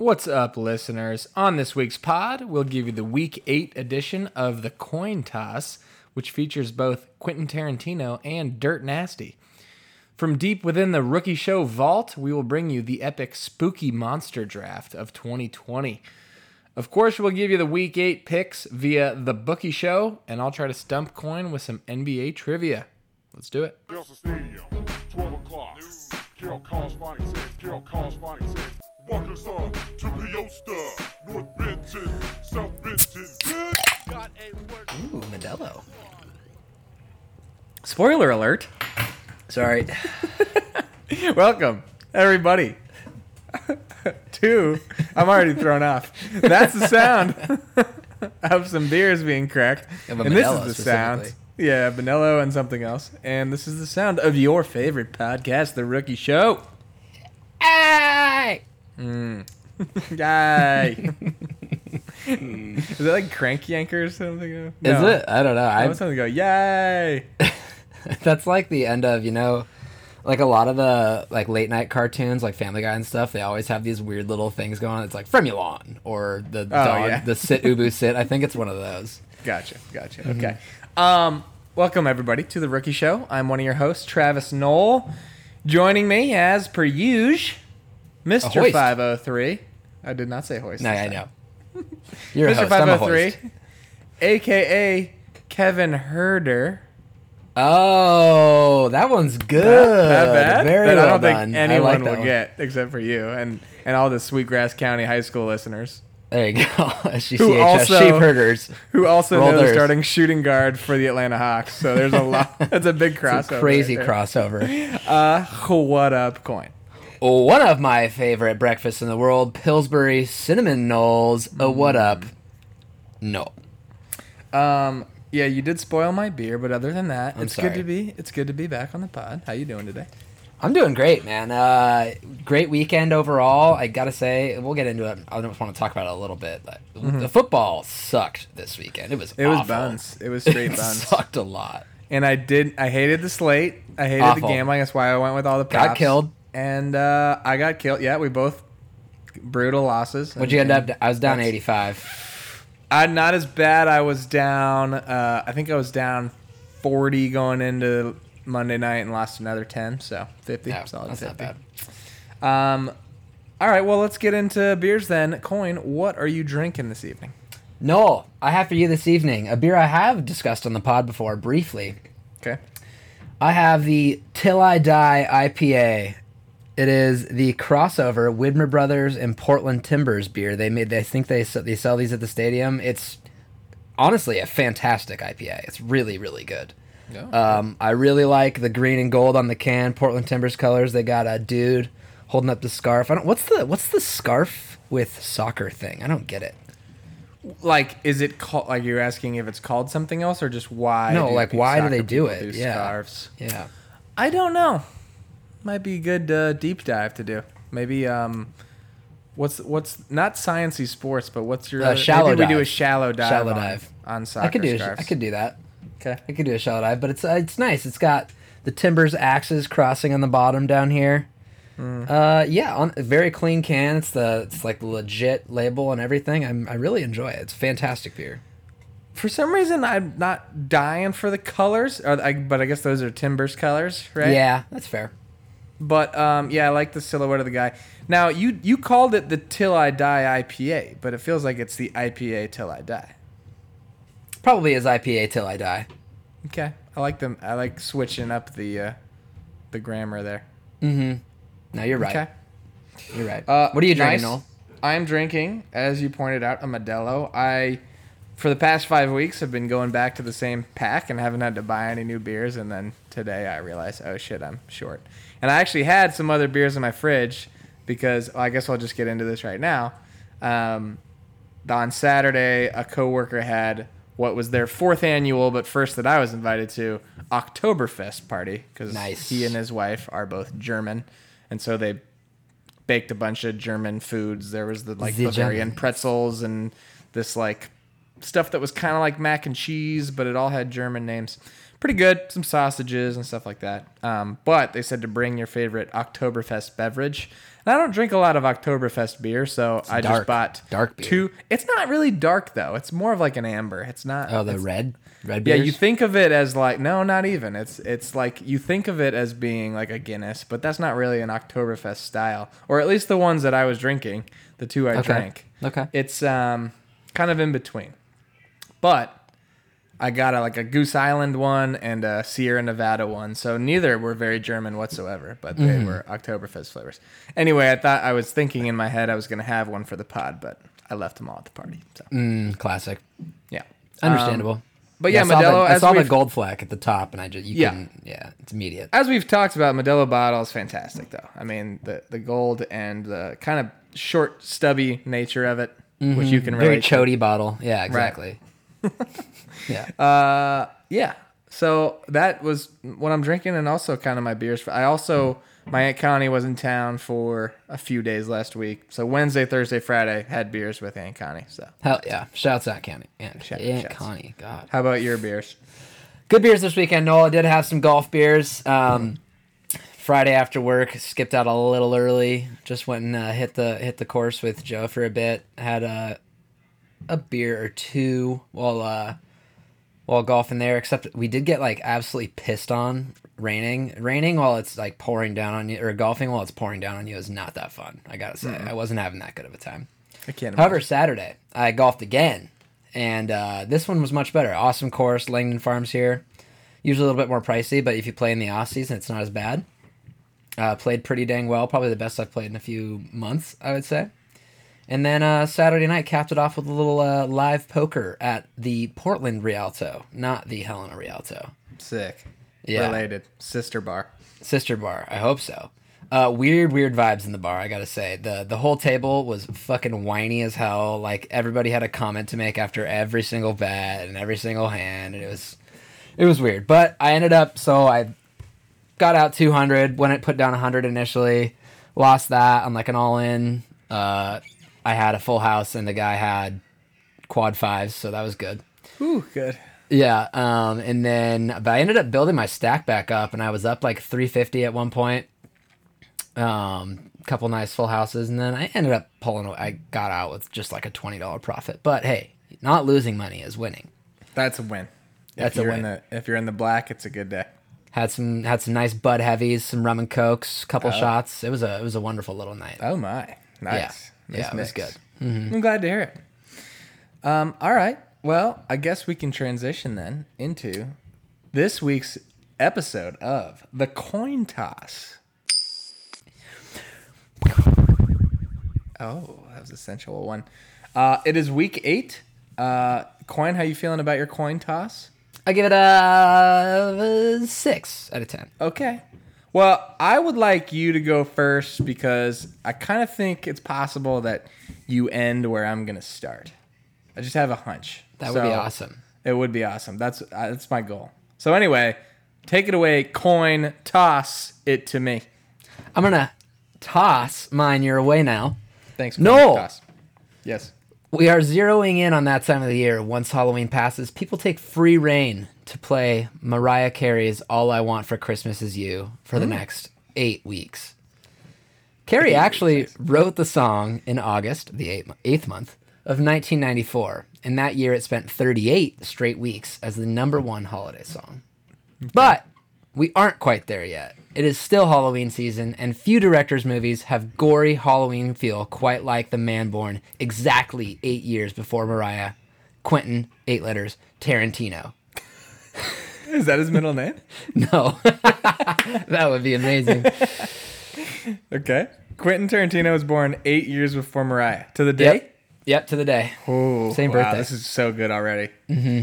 What's up, listeners? On this week's pod, we'll give you the Week 8 edition of The Coyne Toss, which features both Quentin Tarantino and Dirt Nasty. From deep within the Rookie Show vault, we will bring you the epic Spooky Monster Draft of 2020. Of course, we'll give you the Week 8 picks via The Bookie Show, and I'll try to stump Coyne with some NBA trivia. Let's do it. Stadium, 12 o'clock. Says, on to Peosta, North Benton, South Benton. Got a word. Ooh, Modelo. Spoiler alert. Sorry. Welcome, everybody. Two. I'm already thrown off. That's the sound of some beers being cracked. Of a and this Modelo is the sound. specifically. Yeah, Vanillo and something else. And this is the sound of your favorite podcast, The Rookie Show. Hey! Yay. is it like Crank Yanker or something? Is it? I don't know. I was something to go, yay. that's like the end of, you know, like a lot of the like late night cartoons, like Family Guy and stuff. They always have these weird little things going on. It's like Fremulon or the dog, Oh, yeah. the sit ubu sit. I think it's one of those. Gotcha, gotcha. Mm-hmm. Okay. Um, welcome everybody to the Rookie Show. I'm one of your hosts, Travis Knoll. Joining me, as per usual, Mister. Five Hundred Three. I did not say hoist. No, I know. You're host. Five Hundred host. Three, aka Kevin Herder. Oh, that one's good. That bad? Very that well I don't done. think anyone like will one. get except for you and and all the Sweetgrass County High School listeners There you go. SGCHS Who also- sheep herders. who also know the starting shooting guard for the Atlanta Hawks. So there's a lot. That's a big crossover. a crazy right crossover. Uh, what up, Coyne? One of my favorite breakfasts in the world, Pillsbury cinnamon rolls. A what up? No. Um, yeah, you did spoil my beer, but other than that, I'm it's sorry. good to be. It's good to be back on the pod. How you doing today? I'm doing great, man. Uh, great weekend overall. I gotta say, we'll get into it. I don't want to talk about it a little bit, but the football sucked this weekend. It was Mm-hmm. It was awful. buns. It was straight It buns. sucked a lot. And I did. I hated the slate. I hated Awful. the gambling. That's why I went with all the Got props. killed. And uh, I got killed. Yeah, we both brutal losses. What'd you end up? I was down 85. I not as bad. I was down. Uh, I think I was down forty going into Monday night and lost another ten. So fifty. Yeah, solid that's not bad. Um, all right. Well, let's get into beers then. Coyne. What are you drinking this evening? Knoll, I have for you this evening a beer I have discussed on the pod before briefly. Okay. I have the Till I Die IPA. It is the crossover Widmer Brothers and Portland Timbers beer. They made. They think they they sell these at the stadium. It's honestly a fantastic IPA. It's really really good. Um, I really like the green and gold on the can. Portland Timbers colors. They got a dude holding up the scarf. I don't. What's the What's the scarf with soccer thing? I don't get it. Like, is it called? Like, you're asking if it's called something else or just why? No, like, why do they do it? Yeah. Scarves. Yeah. I don't know. Might be a good uh, deep dive to do. Maybe um, what's what's not sciencey sports, but what's your Uh, other- shallow maybe we do a dive. shallow dive. Shallow on, dive. on soccer I could do. scarves. I could do that. Okay. I could do a shallow dive, but it's uh, it's nice. It's got the timbers axes crossing on the bottom down here. Mm. Uh, yeah, on a very clean can. It's the it's like the legit label and everything. I'm, I really enjoy it. It's fantastic beer. For some reason, I'm not dying for the colors, or I, but I guess those are Timbers colors, right? Yeah, that's fair. But um, yeah, I like the silhouette of the guy. Now you you called it the Till I Die IPA, but it feels like it's the IPA Till I Die. Probably is IPA till I die. Okay, I like them. I like switching up the uh, the grammar there. Mm-hmm. No, you're right. Okay. You're right. Uh, what are you drinking, nice. Knoll? I'm drinking, as you pointed out, a Modelo. I, for the past five weeks, have been going back to the same pack and haven't had to buy any new beers. And then today I realized, oh shit, I'm short. And I actually had some other beers in my fridge because well, I guess I'll just get into this right now. Um, on Saturday, a coworker had what was their fourth annual, but first that I was invited to, Oktoberfest party because Nice. he and his wife are both German, and so they baked a bunch of German foods. There was the like The Bavarian Germans. pretzels and this like stuff that was kind of like mac and cheese, but it all had German names. Pretty good, some sausages and stuff like that. Um, but they said to bring your favorite Oktoberfest beverage, And I don't drink a lot of Oktoberfest beer, so I just bought Dark beer. two. It's not really dark though. It's more of like an amber. It's not. Oh, the it's- red, red Yeah, you think of it as like no, not even. It's it's like you think of it as being like a Guinness, but that's not really an Oktoberfest style, or at least the ones that I was drinking, the two I Okay. drank. Okay. It's um kind of in between, but I got a, like a Goose Island one and a Sierra Nevada one, so neither were very German whatsoever, but they Mm-hmm. were Oktoberfest flavors. Anyway, I thought I was thinking in my head I was gonna have one for the pod, but I left them all at the party. So Mm, classic. yeah, Understandable. Um, but yeah, I saw, the, Modelo. I saw the gold flack at the top, and I just you Yeah. couldn't. Yeah, it's immediate. as we've talked about, Modelo bottle is fantastic, though. I mean, the the gold and the kind of short, stubby nature of it, which you can Mm-hmm. Very relate. to. chody bottle. Yeah, exactly. Yeah. Uh, yeah. So that was what I'm drinking, and also kind of my beers. I also my aunt Connie was in town for a few days last week, so Wednesday, Thursday, Friday had beers with Aunt Connie. So Hell yeah. Shouts out Connie. Aunt, Shout- Aunt shouts. Connie. God. how about your beers? Good beers this weekend. Knoll I did have some golf beers. Um, Friday after work, skipped out a little early. Just went and uh, hit the hit the course with Joe for a bit. Had a a beer or two while uh, while golfing there. Except we did get like absolutely pissed on raining. Raining while it's like pouring down on you, or golfing while it's pouring down on you is not that fun. I gotta say, I wasn't having that good of a time. I can't. However, imagine. Saturday I golfed again, and uh, this one was much better. Awesome course, Langdon Farms here. Usually a little bit more pricey, but if you play in the off season, it's not as bad. Uh, played pretty dang well, probably the best I've played in a few months, I would say. And then uh, Saturday night capped it off with a little uh, live poker at the Portland Rialto, not the Helena Rialto. sick. Yeah. Related sister bar. Sister bar. I hope so. Uh, weird, weird vibes in the bar. I gotta say the the whole table was fucking whiny as hell. Like everybody had a comment to make after every single bet and every single hand, and it was it was weird. But I ended up so I got out 200 when it put down 100 initially, lost that on like an all in. Uh, I had a full house and the guy had quad fives, so that was good. Ooh, good. Yeah, um, and then but I ended up building my stack back up, and I was up like 350 at one point. Um, couple nice full houses, and then I ended up pulling. away- I got out with just like a twenty dollar profit, but hey, not losing money is winning. That's a win. That's if a you're win. In the, if you're in the black, it's a good day. Had some had some nice bud heavies, some rum and cokes, couple shots. It was a it was a wonderful little night. Oh my, nice. Yeah, Nice it was mix. good. I'm glad to hear it. Um, all right. Well, I guess we can transition then into this week's episode of the Coyne toss. Oh, that was a sensual one. Uh, it is week eight. Uh, Coyne, how you feeling about your coin toss? I give it a six out of ten. Okay. Well, I would like you to go first because I kind of think it's possible that you end where I'm going to start. I just have a hunch. That would be awesome. It would be awesome. That's uh, that's my goal. So anyway, take it away. Coin toss it to me. I'm gonna toss mine your way now. Thanks. Coin No. Toss. Yes. We are zeroing in on that time of the year. Once Halloween passes, people take free reign to play Mariah Carey's "All I Want for Christmas Is You" for the hmm. next eight weeks. Carey actually wrote the song in August, the eighth, eighth month of 1994, and that year it spent 38 straight weeks as the number one holiday song. But we aren't quite there yet. It is still Halloween season, and few directors' movies have gory Halloween feel quite like The Man Born exactly eight years before Mariah, Quentin, eight letters, Tarantino. Is that his middle name? No, that would be amazing. Okay. Quentin Tarantino was born eight years before Mariah. To the day. Yep, yep, to the day. Ooh, Same wow, birthday. This is so good already. Mm-hmm.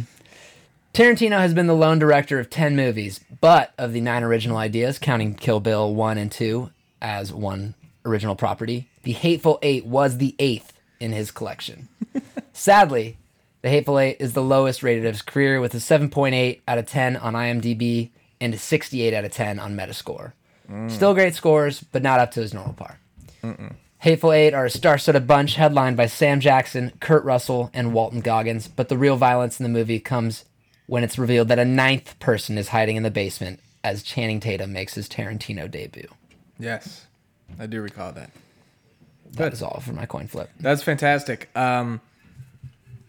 Tarantino has been the lone director of 10 movies, but of the nine original ideas, counting Kill Bill 1 and 2 as one original property, The Hateful Eight was the eighth in his collection. Sadly, The Hateful Eight is the lowest rated of his career with a 7.8 out of 10 on IMDb and a 68 out of 10 on Metascore. Still great scores, but not up to his normal par. Hateful Eight are a star-studded bunch headlined by Sam Jackson, Kurt Russell, and Walton Goggins. But the real violence in the movie comes when it's revealed that a ninth person is hiding in the basement as Channing Tatum makes his Tarantino debut. Yes, I do recall that. That is all for my coin flip. That's fantastic. Um,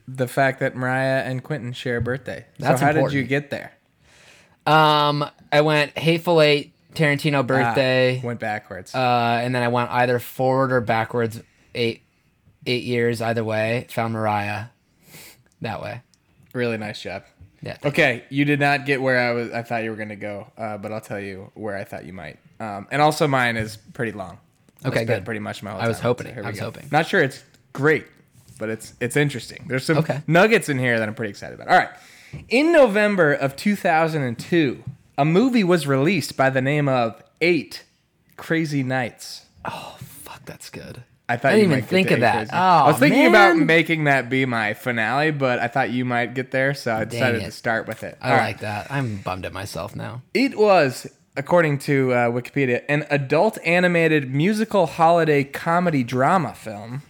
the fact that Mariah and Quentin share a birthday. That's so how did you get there? Um, I went Hateful Eight, Tarantino Ah, birthday, went backwards. uh, and then I went either forward or backwards eight eight years either way. Found Mariah that way. really nice job. Yeah. Okay, you did not get where I was. I thought you were going to go, uh, but I'll tell you where I thought you might. Um, and also, mine is pretty long. Okay, good. Pretty much my whole I was hoping So I was go. hoping. Not sure it's great, but it's it's interesting. There's some Okay. nuggets in here that I'm pretty excited about. All right, in November of 2002, a movie was released by the name of Eight Crazy Nights. Oh, fuck, that's good. I thought I didn't you even think of that. Crazy- Oh, I was thinking about making that be my finale, but I thought you might get there, so I decided to start with it. I All like right. that. I'm bummed at myself now. It was, according to uh, Wikipedia, an adult animated musical holiday comedy drama film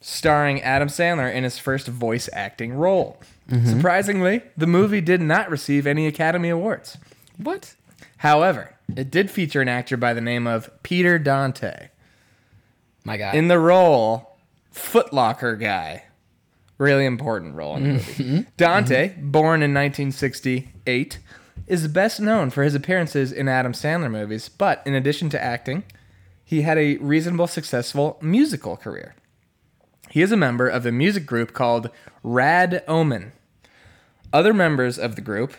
starring Adam Sandler in his first voice acting role. Mm-hmm. Surprisingly, the movie did not receive any Academy Awards. What? However, it did feature an actor by the name of Peter Dante. My God. In the role, Footlocker guy. Really important role in the movie. Dante, born in 1968, is best known for his appearances in Adam Sandler movies, but in addition to acting, he had a reasonable successful musical career. He is a member of a music group called Rad Omen. Other members of the group,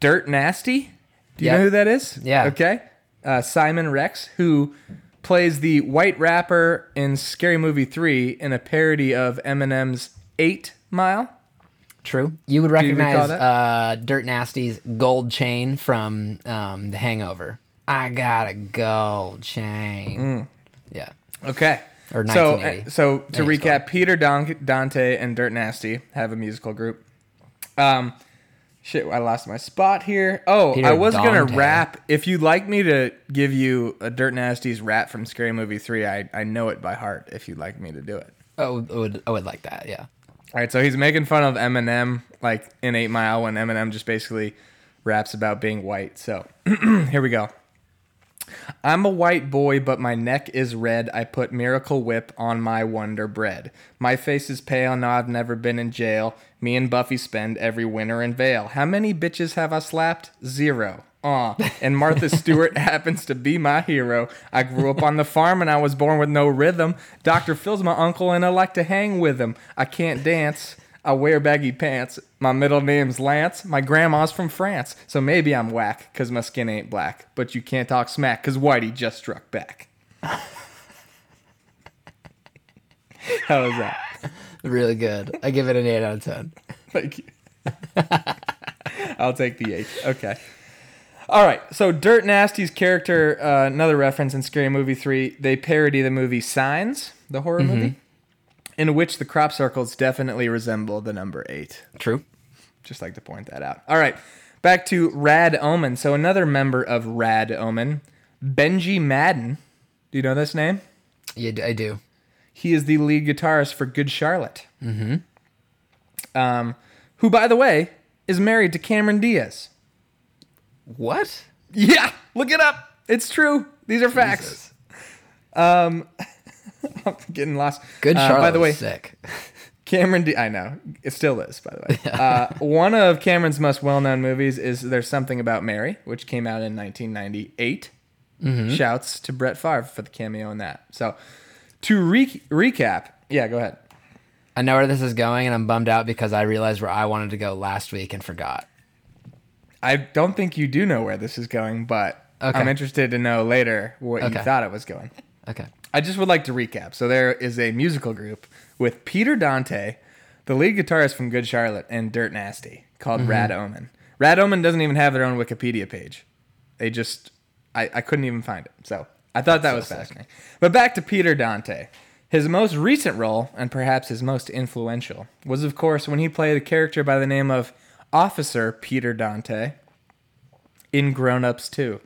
Dirt Nasty. Do you Yep. know who that is? Yeah. Okay. Uh, Simon Rex, who plays the white rapper in Scary Movie 3 in a parody of Eminem's 8 Mile. True. You would recognize that? uh, Dirt Nasty's gold chain from um, The Hangover. I got a gold chain. Mm. Yeah. Okay. Or so, uh, so to recap, Peter Don- Dante and Dirt Nasty have a musical group. Um, shit, I lost my spot here. Oh, Peter I was gonna Dante. rap. If you'd like me to give you a Dirt Nasty's rap from Scary Movie Three, I I know it by heart. If you'd like me to do it. Oh, I would, I would like that. Yeah. All right, so he's making fun of Eminem, like in Eight Mile, when Eminem just basically raps about being white. So here we go. I'm a white boy, but my neck is red. I put Miracle Whip on my Wonder Bread. My face is pale, no, I've never been in jail. Me and Buffy spend every winter in Vail. How many bitches have I slapped? Zero. Aw. And Martha Stewart happens to be my hero. I grew up on the farm and I was born with no rhythm. Dr. Phil's my uncle and I like to hang with him. I can't dance. I wear baggy pants. My middle name's Lance. My grandma's from France. So maybe I'm whack because my skin ain't black. But you can't talk smack because Whitey just struck back. How was that? Really good. I give it an 8 out of 10. Thank you. I'll take the eight. Okay. All right. So Dirt Nasty's character, uh, another reference in Scary Movie 3, they parody the movie Signs, the horror movie, in which the crop circles definitely resemble the number eight. True. Just like to point that out. All right. Back to Rad Omen. So another member of Rad Omen, Benji Madden. Do you know this name? Yeah, I do. He is the lead guitarist for Good Charlotte. Mm-hmm. Um, who, by the way, is married to Cameron Diaz. What? Yeah, look it up. It's true. These are facts. Um, I'm getting lost. Good Uh, Charlotte by the way, sick. Cameron. D- I know it still is. By the way, uh, one of Cameron's most well-known movies is "There's Something About Mary," which came out in 1998. Mm-hmm. Shouts to Brett Favre for the cameo in that. So, to re- recap, yeah, go ahead. I know where this is going, and I'm bummed out because I realized where I wanted to go last week and forgot. I don't think you do know where this is going, but Okay. I'm interested to know later what you thought it was going. Okay. I just would like to recap. So there is a musical group with Peter Dante, the lead guitarist from Good Charlotte, and Dirt Nasty called mm-hmm. Rad Omen. Rad Omen doesn't even have their own Wikipedia page. They just, I, I couldn't even find it. So I thought that was fascinating. But back to Peter Dante. His most recent role, and perhaps his most influential, was of course when he played a character by the name of Officer Peter Dante in Grown Ups 2.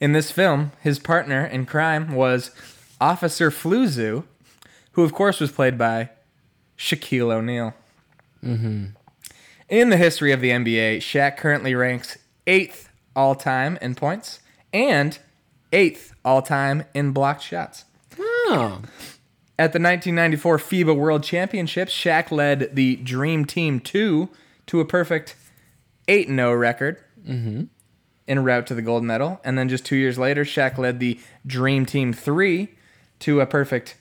In this film, his partner in crime was Officer Fluzoo, who of course was played by Shaquille O'Neal. Mm-hmm. In the history of the NBA, Shaq currently ranks eighth all time in points and eighth all time in blocked shots. Oh. At the 1994 FIBA World Championships, Shaq led the Dream Team 2 to a perfect 8 0 record mm-hmm. En route to the gold medal. And then just two years later, Shaq led the Dream Team 3 to a perfect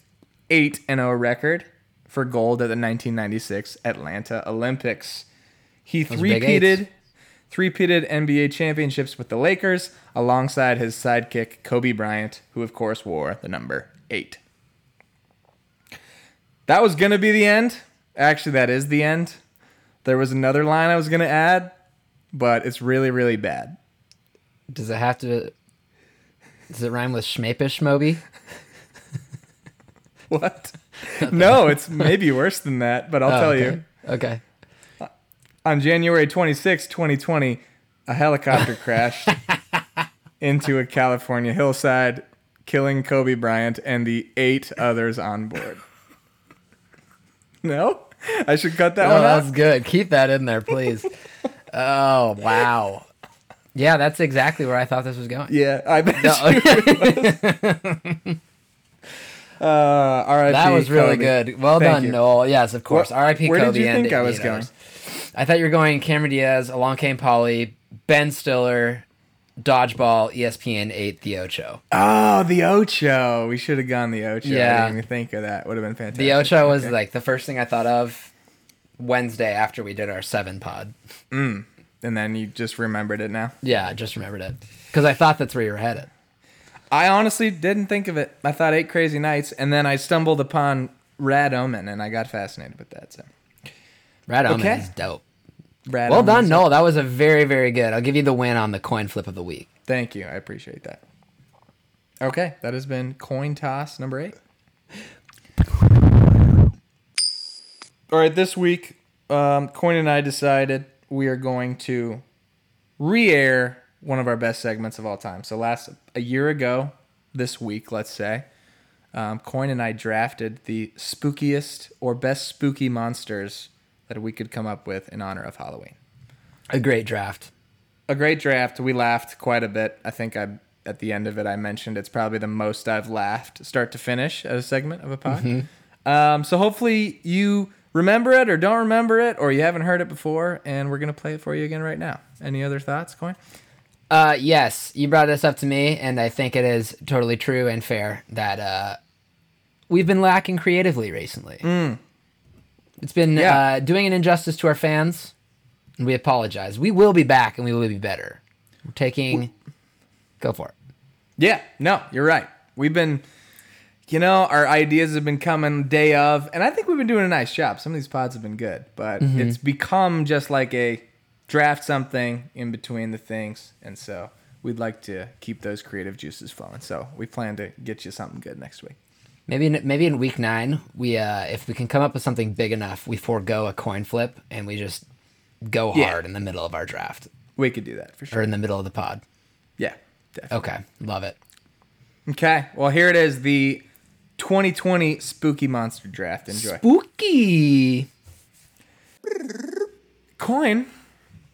8 0 record for gold at the 1996 Atlanta Olympics. He three-peated, three-peated NBA championships with the Lakers alongside his sidekick Kobe Bryant, who of course wore the number 8. That was going to be the end. Actually, that is the end. There was another line I was going to add, but it's really, really bad. Does it have to? Does it rhyme with Schmapish Moby? What? no, it's maybe worse than that, but I'll Oh, tell okay. you. Okay. On January 26, 2020, a helicopter crashed into a California hillside, killing Kobe Bryant and the eight others on board. No? I should cut that Oh, one that's out. good. Keep that in there, please. oh wow. Yeah, that's exactly where I thought this was going. Yeah, I bet No. you. Uh, R.I.P. that was really Kobe. good. Well Thank done, you. Knoll. Yes, of course. Wh- R.I.P. where did you think I was going? I thought you were going Cameron Diaz, Along Came Polly, Ben Stiller, Dodgeball, ESPN 8, The Ocho. Oh, the Ocho. We should have gone the Ocho. I Yeah. didn't even think of that. Would have been fantastic. The Ocho was Okay. like the first thing I thought of Wednesday after we did our seven pod. And then you just remembered it now. Yeah, I just remembered it because I thought that's where you were headed. I honestly didn't think of it. I thought Eight Crazy Nights, and then I stumbled upon Rad Omen, and I got fascinated with that. So, Rad Omen Okay. is dope. Rad Well Omen done, Knoll. That was a very, very good. I'll give you the win on the coin flip of the week. Thank you. I appreciate that. Okay, that has been coin toss number eight. All right, this week, um, Coyne and I decided we are going to re-air one of our best segments of all time. So last a year ago, this week, let's say, um, Coyne and I drafted the spookiest or best spooky monsters that we could come up with in honor of Halloween A great draft. a great draft. We laughed quite a bit. I think I at the end of it I mentioned it's probably the most I've laughed start to finish at a segment of a pod. Um, so hopefully you remember it or don't remember it or you haven't heard it before, and we're gonna play it for you again right now. Any other thoughts, Coyne? Uh, yes, you brought this up to me, and I think it is totally true and fair that uh, we've been lacking creatively recently. It's been Yeah. uh, doing an injustice to our fans, and we apologize. We will be back, and we will be better. We're taking. Go for it. Yeah, no, you're right. We've been, you know, our ideas have been coming day of, and I think we've been doing a nice job. Some of these pods have been good, but it's become just like a draft something in between the things, and so we'd like to keep those creative juices flowing. So we plan to get you something good next week. Maybe in, maybe in week nine, we uh, if we can come up with something big enough, we forego a coin flip and we just go Yeah. hard in the middle of our draft We could do that for sure. or in the middle of the pod. Yeah, definitely. Okay, love it. Okay, well here it is, the 2020 Spooky Monster Draft. Enjoy. Spooky. Coyne.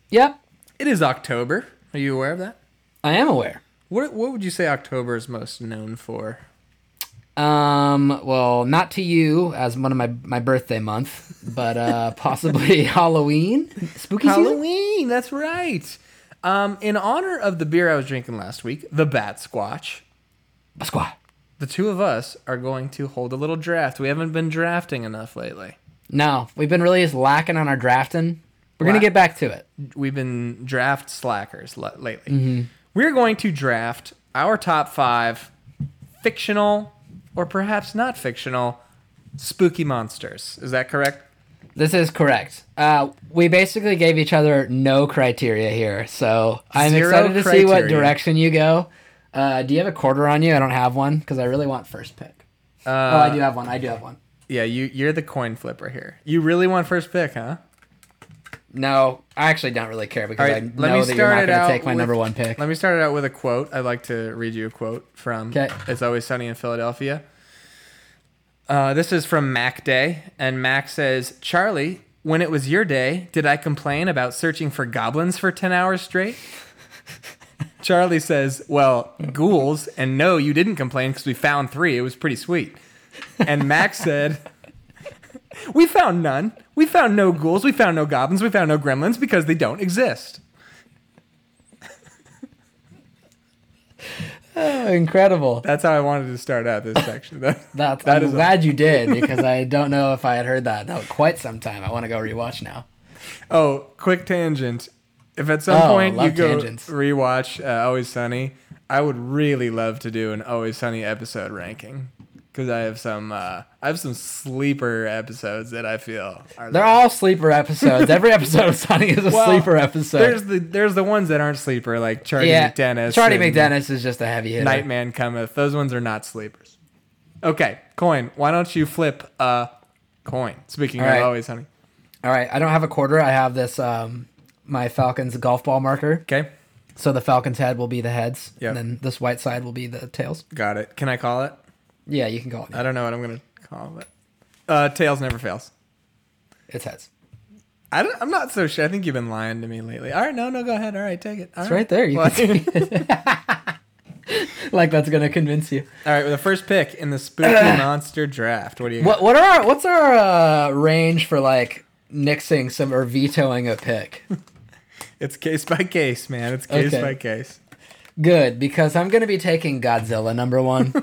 Yep, It is October. Are you aware of that? I am aware. What What would you say October is most known for? Um, well, not to you as one of my my birthday month, but uh possibly Halloween, spooky season. Halloween. That's right. Um, in honor of the beer I was drinking last week, the Bat Squatch, Squad. The two of us are going to hold a little draft. We haven't been drafting enough lately. No, we've been really just lacking on our drafting. We're gonna get back to it. We've been draft slackers l- lately. We're going to draft our top five fictional or perhaps not fictional spooky monsters. Is that correct? This is correct. Uh, we basically gave each other no criteria here, so I'm Zero excited to see what direction you go. Uh, do you have a quarter on you? I don't have one because I really want first pick. Uh, oh, I do have one. I do have one. Yeah, you you're the coin flipper here. You really want first pick, huh? No, I actually don't really care because right, I know that you're not going to take my with- number one pick. Let me start it out with a quote. I'd like to read you a quote from 'Kay. It's Always Sunny in Philadelphia. Uh, this is from Mac Day, and Mac says, Charlie, when it was your day, did I complain about searching for goblins for 10 hours straight? Charlie says, "Well, ghouls, and no, you didn't complain because we found three. It was pretty sweet." And Max said, "We found none. We found no ghouls. We found no goblins. We found no gremlins because they don't exist." Oh, incredible. That's how I wanted to start out this section. That- That's, that I'm is a- glad you did because I don't know if I had heard that. Quite some time. I want to go rewatch now. Oh, quick tangent. If at some Oh, point you go tangents. rewatch uh, Always Sunny, I would really love to do an Always Sunny episode ranking because I have some uh, I have some sleeper episodes that I feel are They're the- all sleeper episodes. Every episode of Sunny is a Well, sleeper episode. There's the there's the ones that aren't sleeper like Charlie yeah, McDennis. Chardee MacDennis is just a heavy hitter. Nightman cometh. Those ones are not sleepers. Okay, Coyne. Why don't you flip a coin? Speaking All of right. Always Sunny. All right, I don't have a quarter. I have this um my Falcons golf ball marker. Okay, So the Falcons head will be the heads, Yep. and then this white side will be the tails. got it. Can I call it? Yeah, you can call it. I don't know what I'm gonna call it. Uh, tails never fails. It's heads. I don't, I'm not so sure. I think you've been lying to me lately. All right, no, no, go ahead. All right, take it. All It's right there. You Well, can see it. like that's gonna convince you. All right, with the first pick in the spooky monster draft. What do you? What what are our, what's our uh, range for like nixing some or vetoing a pick? It's case by case, man. It's case Okay. by case. Good, because I'm going to be taking Godzilla number one.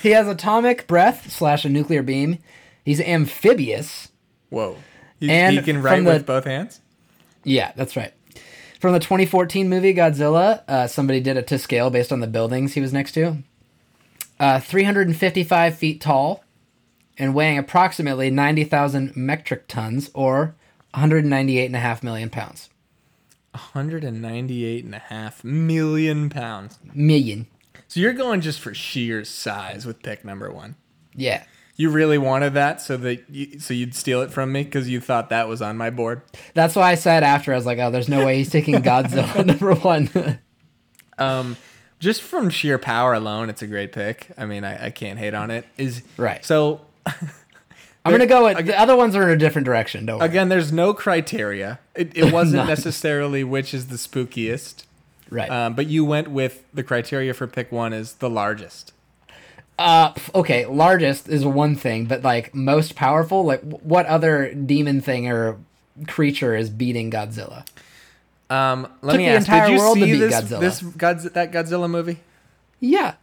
he has atomic breath slash a nuclear beam. He's amphibious. Whoa. He, And he can write the- with both hands. Yeah, that's right. From the 2014 movie Godzilla, uh, somebody did it to scale based on the buildings he was next to. Uh, 355 feet tall and weighing approximately 90,000 metric tons or 198.5 million pounds. 198 and a half million pounds. Million. So you're going just for sheer size with pick number one. Yeah. You really wanted that so that you, so you'd steal it from me because you thought that was on my board. That's why I said after, I was like, oh, there's no way he's taking Godzilla number one. Um, just from sheer power alone, it's a great pick. I mean, I, I can't hate on it. Is Right. So I'm going to go with the other ones are in a different direction. Don't worry. again, there's no criteria. It, it wasn't necessarily which is the spookiest, Right. um, but you went with the criteria for pick one is the largest. Uh, okay, largest is one thing, but like most powerful, like what other demon thing or creature is beating Godzilla? Um, let Took me the ask: entire Did you world to beat this Godzilla. this Godz- that Godzilla movie? Yeah,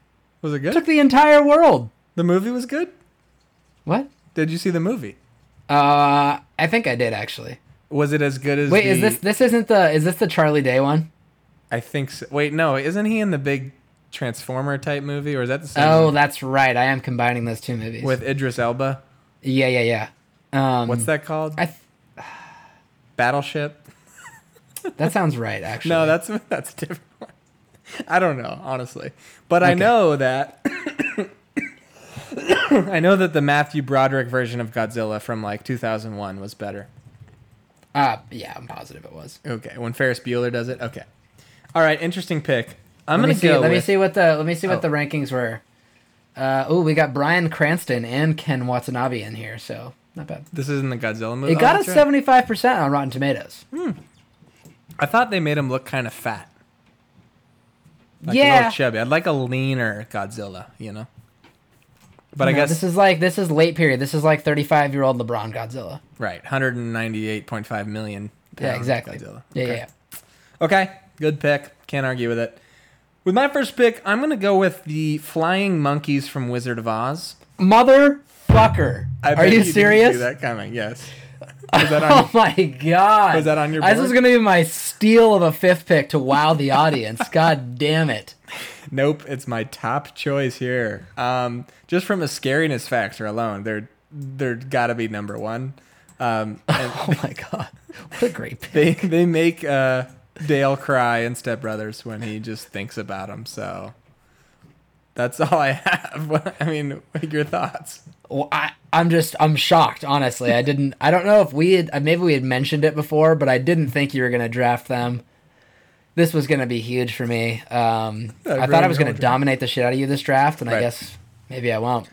Was it good? took the entire world. the movie was good. What? Did you see the movie? Uh, I think I did actually. Was it as good as? Wait, the, is this this isn't the is this the Charlie Day one? I think so. Wait, no, isn't he in the big Transformer type movie, or is that the same? Oh, that's right. I am combining those two movies. with Idris Elba. yeah, yeah, yeah. Um, What's that called? I th- Battleship. that sounds right. Actually, No, that's that's a different one. I don't know, honestly, but I know that I know that the Matthew Broderick version of Godzilla from like 2001 was better. uh, yeah, I'm positive it was. Okay, when Ferris Bueller does it. Okay, all right, interesting pick. I'm let gonna see. go. Let me see what the let me see what Oh. the rankings were. Uh, oh, we got Bryan Cranston and Ken Watanabe in here, so not bad. This isn't the Godzilla movie. It Oh, got a seventy five percent on Rotten Tomatoes. Hmm. I thought they made him look kind of fat. Like a yeah, little chubby. I'd like a leaner Godzilla, you know. But I guess this is like this is late period. This is like thirty five year old LeBron Godzilla. right, 198.5 million. Yeah, exactly. Godzilla. Yeah, okay. yeah, Okay, good pick. Can't argue with it. With my first pick, I'm gonna go with the flying monkeys from Wizard of Oz. yeah. Motherfucker, I are you didn't serious? See that coming? Yes. Was that on? Oh my god! Was that on your This board? is gonna be my steal of a fifth pick to wow the audience. god damn it! Nope, it's my top choice here. Um, just from a scariness factor alone, they're they're gotta be number one. Um, Oh my god! What a great pick. they they make uh, Dale cry in Step Brothers when he just thinks about him. So that's all I have. I mean, what are your thoughts? Well, I, I'm just I'm shocked. Honestly, I didn't. I don't know if we had maybe we had mentioned it before, but I didn't think you were gonna draft them. This was gonna be huge for me. Um, I I thought I was gonna dominate the shit out of you this draft, and I guess maybe I won't.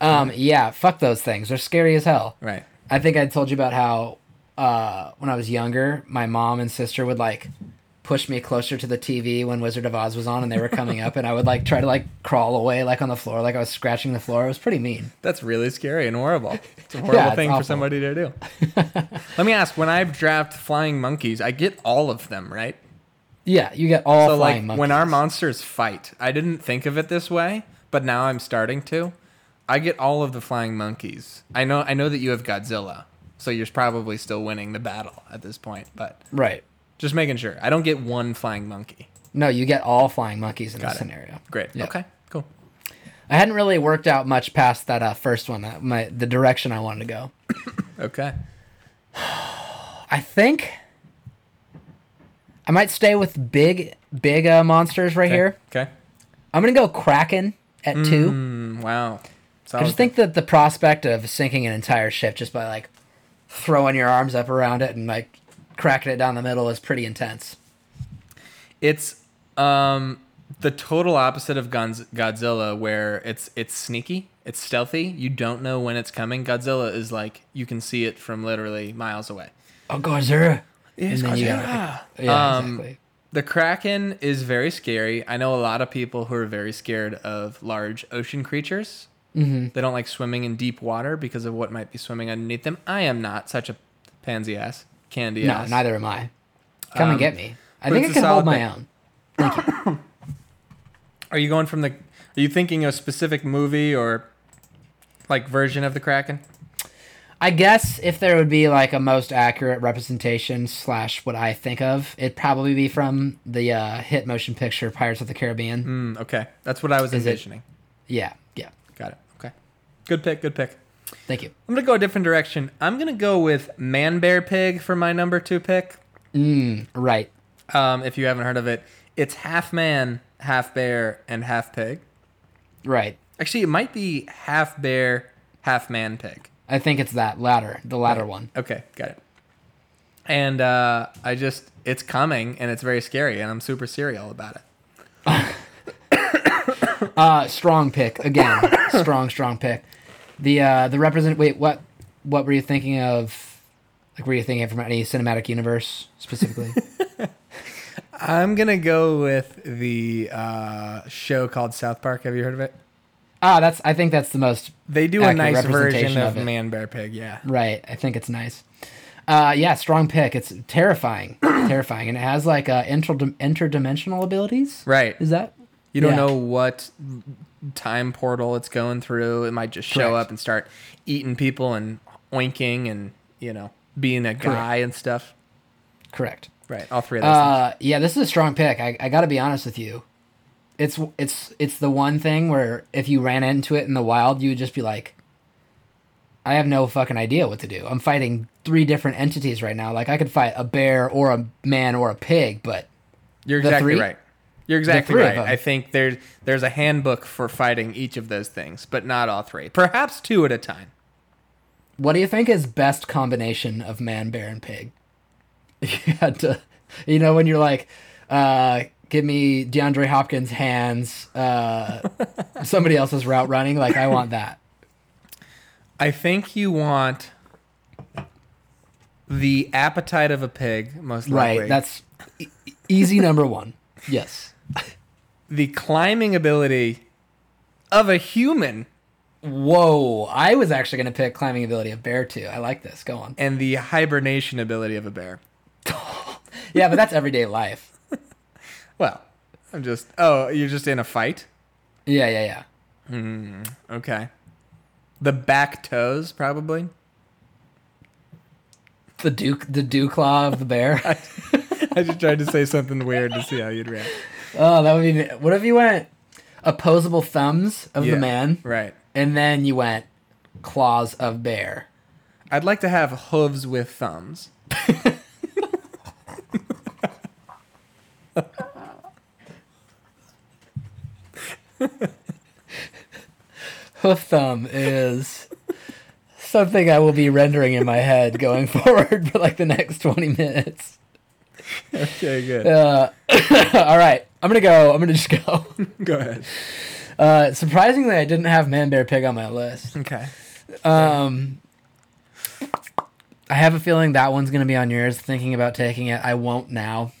Um, yeah, fuck those things. They're scary as hell. Right. I think I told you about how uh, when I was younger, my mom and sister would like push me closer to the TV when Wizard of Oz was on and they were coming up, and I would like try to like crawl away like on the floor, like I was scratching the floor. It was pretty mean. That's really scary and horrible. It's a horrible Yeah, it's thing for somebody to do. Let me ask: When I draft flying monkeys, I get all of them, right? Yeah, you get all so flying like when our monsters fight, I didn't think of it this way, but now I'm starting to. I get all of the flying monkeys. I know I know that you have Godzilla, so you're probably still winning the battle at this point, but right. just making sure. I don't get one flying monkey. No, you get all flying monkeys in Got this it. scenario. Great. Yeah. Okay. Cool. I hadn't really worked out much past that uh, first one, uh, my the direction I wanted to go. Okay. I think I might stay with big, big uh, monsters right here. Okay. I'm gonna go Kraken at two. Mm, wow. I just think that the prospect of sinking an entire ship just by like throwing your arms up around it and like cracking it down the middle is pretty intense. It's um the total opposite of Godzilla, where it's it's sneaky, it's stealthy. You don't know when it's coming. Godzilla is like you can see it from literally miles away. Oh, Godzilla! It's And then you Godzilla. gotta- Yeah, Um, exactly. The Kraken is very scary. I know a lot of people who are very scared of large ocean creatures. Mm-hmm. They don't like swimming in deep water because of what might be swimming underneath them. I am not such a pansy ass, candy No, ass. No, neither am I. Come Um, and get me. I think it's I a can hold solid my pick. own. Are you going from the? Are you thinking of a specific movie or like version of the Kraken? I guess if there would be like a most accurate representation slash what I think of, it'd probably be from the uh, hit motion picture Pirates of the Caribbean. Mm, okay, that's what I was Is it- envisioning. Yeah, yeah. Got it. Okay, good pick. Good pick. Thank you. I'm gonna go a different direction. I'm gonna go with Man Bear Pig for my number two pick. Mm, right. Um, if you haven't heard of it, it's half man, half bear, and half pig. Right. Actually, it might be half bear, half man pig. I think it's that latter, the latter one. Okay, got it. And uh, I just, it's coming, and it's very scary, and I'm super serial about it. Uh, strong pick again. strong, strong pick. The uh, the represent. Wait, what? What were you thinking of? Like, were you thinking from any cinematic universe specifically? I'm gonna go with the uh, show called South Park. Have you heard of it? Ah, that's. I think that's the most They do a nice version of, of. Man Bear Pig. Yeah. Right. I think it's nice. Uh, yeah, strong pick. It's terrifying, terrifying, and it has like uh, inter- interdimensional abilities. Right. Is that? You don't Yeah. know what time portal it's going through. It might just show Correct. up and start eating people and oinking and you know being a guy and stuff. Correct. Right. All three of those. Uh, yeah, this is a strong pick. I, I got to be honest with you. It's it's it's the one thing where if you ran into it in the wild, you would just be like, I have no fucking idea what to do. I'm fighting three different entities right now. Like I could fight a bear or a man or a pig, but You're exactly three? right. You're exactly right. I think there's there's a handbook for fighting each of those things, but not all three. Perhaps two at a time. what do you think is best combination of man, bear, and pig? You had to, you know, when you're like, uh, give me DeAndre Hopkins' hands, uh, somebody else's route running. Like I want that. I think you want the appetite of a pig, most likely. Right. That's e- easy number one. Yes. the climbing ability of a human Whoa. I was actually going to pick climbing ability of bear too. I like this. Go on. and the hibernation ability of a bear. Yeah, but that's everyday life. Well, I'm just. Oh, you're just in a fight. Yeah, yeah, yeah. Hmm, okay. The back toes, probably. The Duke, the Dew claw of the bear. I just tried to say something weird to see how you'd react. oh, that would be. What if you went opposable thumbs of Yeah, the man, Right. and then you went claws of bear? I'd like to have hooves with thumbs. Hoof thumb is something I will be rendering in my head going forward for like the next twenty minutes. Okay, good. Uh, all right, I'm gonna go. I'm gonna just go. Go ahead. Uh, surprisingly, I didn't have man, bear, pig on my list. Okay. Um, I have a feeling that one's gonna be on yours. Thinking about taking it, I won't now.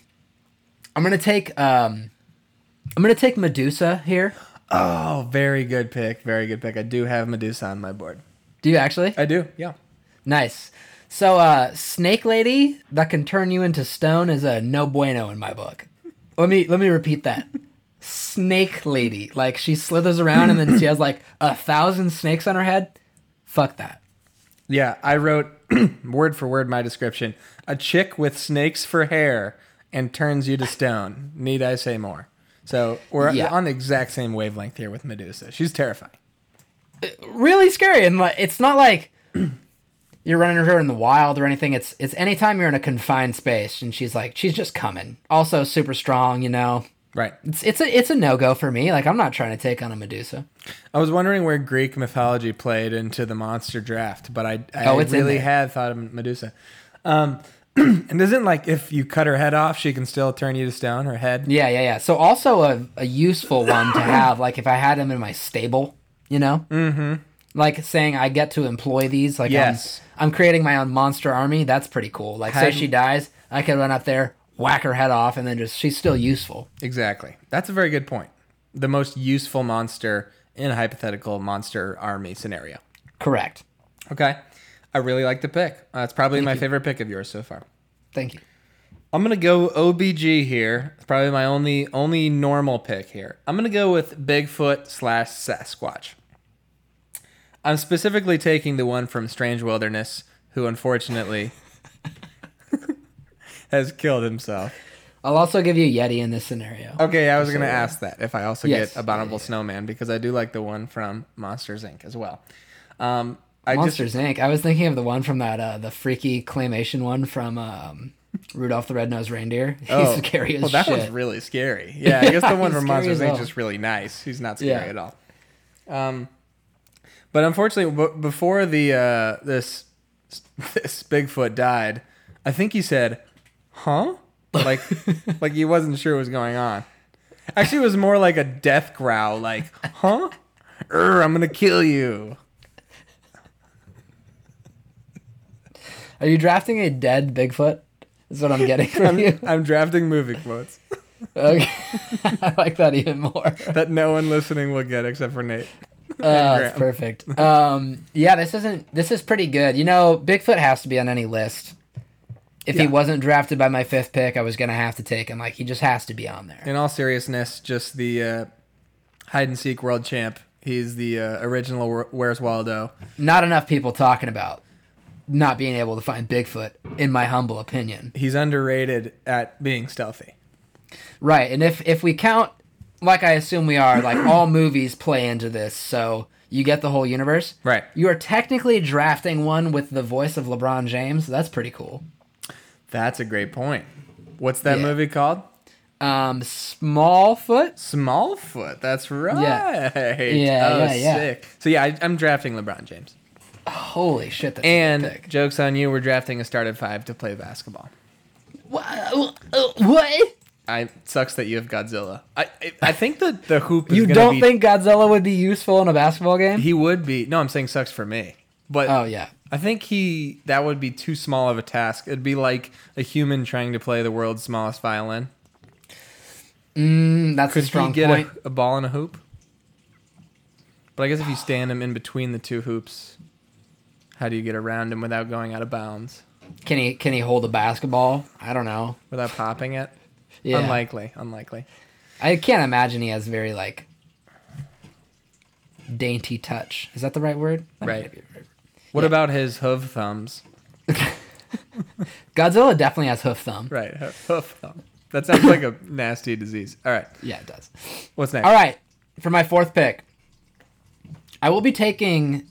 I'm gonna take um, I'm gonna take Medusa here. Oh, very good pick. Very good pick. I do have Medusa on my board. Do you actually? I do. Yeah. Nice. So, uh, Snake Lady that can turn you into stone is a no bueno in my book. Let me let me repeat that. Snake Lady, like she slithers around and then she has like a thousand snakes on her head. Fuck that. Yeah, I wrote word for word my description. A chick with snakes for hair and turns you to stone. Need I say more? So we're Yeah. on the exact same wavelength here with Medusa. She's terrifying. Really scary, and like, it's not like you're running her in the wild or anything. It's it's anytime you're in a confined space and she's like she's just coming. Also super strong, you know. Right. It's it's a it's a no go for me. Like I'm not trying to take on a Medusa. I was wondering where Greek mythology played into the monster draft, but I, I Oh, really had thought of Medusa. Um, and isn't like if you cut her head off, she can still turn you to stone? Her head. Yeah, yeah, yeah. So also a, a useful one to have, like if I had them in my stable, you know, mm-hmm. like saying I get to employ these. Like Yes. I'm, I'm creating my own monster army. That's pretty cool. Like say she dies, I could run up there, whack her head off, and then just she's still useful. Exactly. That's a very good point. The most useful monster in a hypothetical monster army scenario. Correct. Okay. I really like the pick. Uh, it's probably Thank my you. favorite pick of yours so far. Thank you. I'm gonna go OBG here. It's probably my only only normal pick here. I'm gonna go with Bigfoot slash Sasquatch. I'm specifically taking the one from Strange Wilderness, who unfortunately has killed himself. I'll also give you Yeti in this scenario. Okay, I was gonna uh, ask that if I also yes. get Abominable Snowman because I do like the one from Monsters Inc. as well. Um, I Monsters just Inc. I was thinking of the one from that uh, the freaky claymation one from um, Rudolph the Red-Nosed Reindeer. He's oh, scary as well, that shit. one's really scary. Yeah, I guess the one from Monsters Inc. is just really nice. He's not scary Yeah. at all. Um, but unfortunately, b- before the uh, this this Bigfoot died, I think he said, "Huh?" Like like he wasn't sure what was going on. Actually, it was more like a death growl, like "Huh?" Urgh, I'm gonna kill you. Are you drafting a dead Bigfoot? Is what I'm getting from I'm, you. I'm drafting movie quotes Okay. I like that even more. that no one listening will get except for Nate. Uh, that's perfect. Um, yeah, this isn't. This is pretty good. You know, Bigfoot has to be on any list. If he wasn't drafted by my fifth pick, I was gonna have to take him. Like he just has to be on there. In all seriousness, just the uh, hide and seek world champ. He's the uh, original Where's Waldo. Not enough people talking about not being able to find Bigfoot, in my humble opinion. He's underrated at being stealthy. Right, and if if we count, like I assume we are, like all movies play into this, so you get the whole universe. Right. You are technically drafting one with the voice of LeBron James. That's pretty cool. That's a great point. What's that Yeah. movie called? Um, Smallfoot. Smallfoot. That's right. Yeah. oh, yeah, yeah. sick. So yeah, I, I'm drafting LeBron James. Holy shit! That's And jokes on you, we're drafting a start at five to play basketball. Wha- uh, what? I sucks that you have Godzilla. I I, I think that the hoop is You don't be, think Godzilla would be useful in a basketball game? he would be? No, I'm saying sucks for me. But oh yeah. I think he that would be too small of a task. It'd be like a human trying to play the world's smallest violin. Mm, that's Could a strong get point. a, a ball in a hoop? But I guess if you stand him in between the two hoops, how do you get around him without going out of bounds? Can he can he hold a basketball? I don't know. Without popping it? Yeah. Unlikely. Unlikely. I can't imagine he has very like dainty touch. Is that the right word? That Right. might be the right word. What about his hoof thumbs? Godzilla definitely has hoof thumb. Right, hoof hoof thumb. That sounds like a nasty disease. All right, Yeah, it does. what's next? All right, for my fourth pick, I will be taking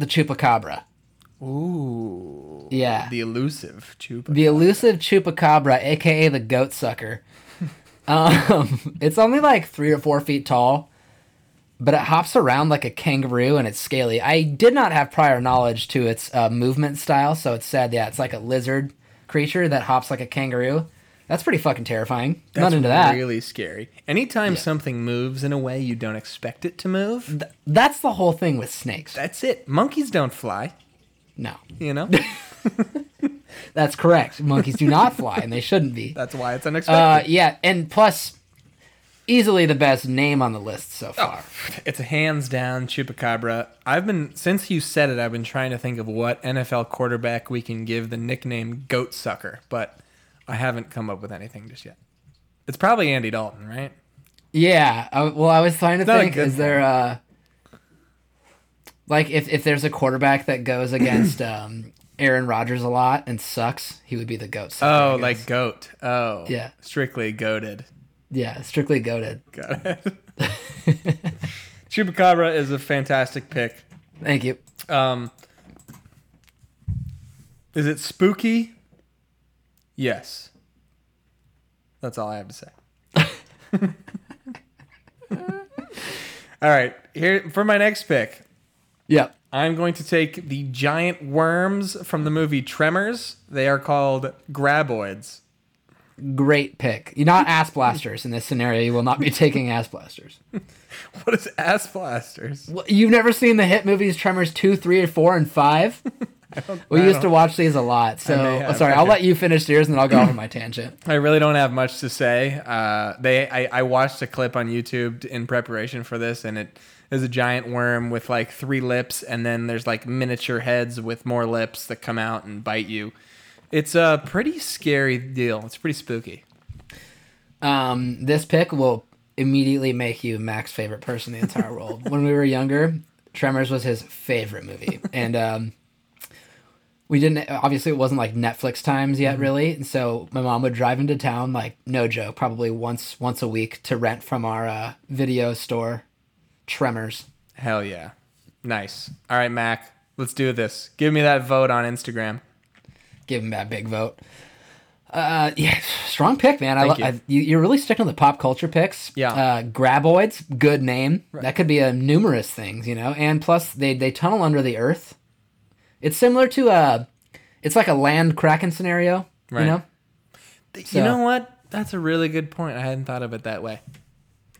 the chupacabra. Ooh. Yeah. The elusive chupa. The elusive chupacabra, aka the goat sucker. um, it's only like three or four feet tall, but it hops around like a kangaroo and it's scaly. I did not have prior knowledge to its uh, movement style, so it's said, yeah, it's like a lizard creature that hops like a kangaroo. That's pretty fucking terrifying. That's not into that. really scary. Anytime Yeah. something moves in a way you don't expect it to move, Th- that's the whole thing with snakes. that's it. Monkeys don't fly, no. you know? That's correct. Monkeys do not fly, and they shouldn't be. That's why it's Uh, unexpected. yeah, and plus, easily the best name on the list so far. It's a hands down chupacabra. I've been since you said it. I've been trying to think of what NFL quarterback we can give the nickname Goat Sucker, but I haven't come up with anything just yet. It's probably Andy Dalton, right? Yeah. I, well, I was trying to Not think: is there uh like if if there's a quarterback that goes against um, Aaron Rodgers a lot and sucks, he would be the goat. Oh, like goat. Oh, Yeah. strictly goaded. yeah, strictly goaded. Got it. Chupacabra is a fantastic pick. Thank you. Um, is it spooky? Yes. That's all I have to say. all right, here for my next pick. Yeah. I'm going to take the giant worms from the movie Tremors. They are called graboids. Great pick. You're not ass blasters in this scenario. You will not be taking ass blasters. What is ass blasters? Wh- You've never seen the hit movies Tremors 2, 3, 4, and 5? We used to watch these a lot. So, have, sorry, I'll let you finish yours and then I'll go over my tangent. I really don't have much to say. Uh, they, I, I watched a clip on YouTube in preparation for this, and it is a giant worm with like three lips, and then there's like miniature heads with more lips that come out and bite you. It's a pretty scary deal. It's pretty spooky. Um, this pick will immediately make you Mac's favorite person in the entire world. when we were younger, Tremors was his favorite movie, and um, we didn't. Obviously, it wasn't like Netflix times yet, really. And so my mom would drive into town, like no joke, probably once once a week to rent from our uh, video store. Tremors. Hell yeah, nice. All right, Mac, let's do this. Give me that vote on Instagram. Give him that big vote. Uh, yeah, strong pick, man. I, lo- you. I you, you're really sticking to the pop culture picks. Yeah. Uh, graboids, good name. Right. That could be a numerous things, you know. And plus, they they tunnel under the earth. It's similar to a, it's like a land kraken scenario. Right. You know. You So- know what? That's a really good point. I hadn't thought of it that way.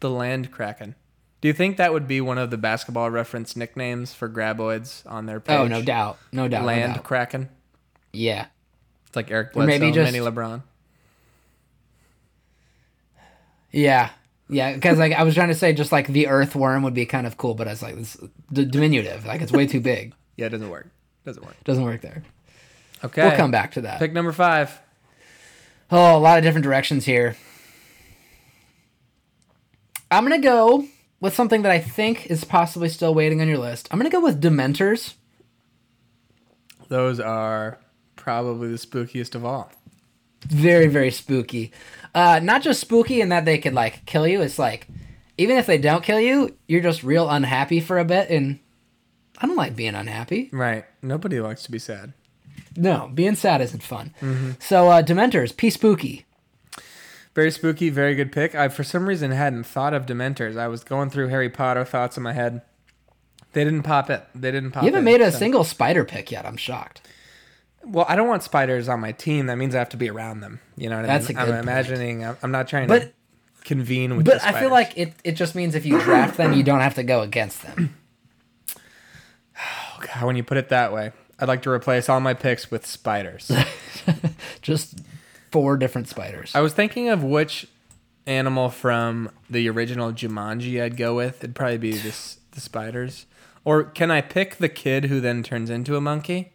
The land kraken. Do you think that would be one of the basketball reference nicknames for graboids on their page? Oh, no doubt, no doubt. no Land doubt. kraken. Yeah. It's like Eric Or Bledsoe, maybe just- mini LeBron. Yeah. Yeah, because like I was trying to say, just like the earthworm would be kind of cool, but it's like, this d- diminutive, like it's way too big. Yeah, it doesn't work. Doesn't work. Doesn't work there. Okay. We'll come back to that. Pick number five. Oh, a lot of different directions here. I'm gonna go with something that I think is possibly still waiting on your list. I'm gonna go with Dementors. Those are probably the spookiest of all. Very, very spooky. Uh, not just spooky in that they could like kill you. It's like even if they don't kill you, you're just real unhappy for a bit. And I don't like being unhappy. Right. Nobody likes to be sad. No, being sad isn't fun. So uh, Dementors, P spooky. Very spooky, very good pick. I for some reason hadn't thought of Dementors. I was going through Harry Potter thoughts in my head. They didn't pop it. They didn't pop. You haven't in, made a so- single spider pick yet. I'm shocked. Well, I don't want spiders on my team. That means I have to be around them. You know what That's I mean? a good I'm imagining. I'm, I'm not trying But- to convene with. But I feel like it, it just means if you draft them, you don't have to go against them. God, when you put it that way, I'd like to replace all my picks with spiders. Just four different spiders. I was thinking of which animal from the original Jumanji I'd go with. It'd probably be this the spiders. Or can I pick the kid who then turns into a monkey?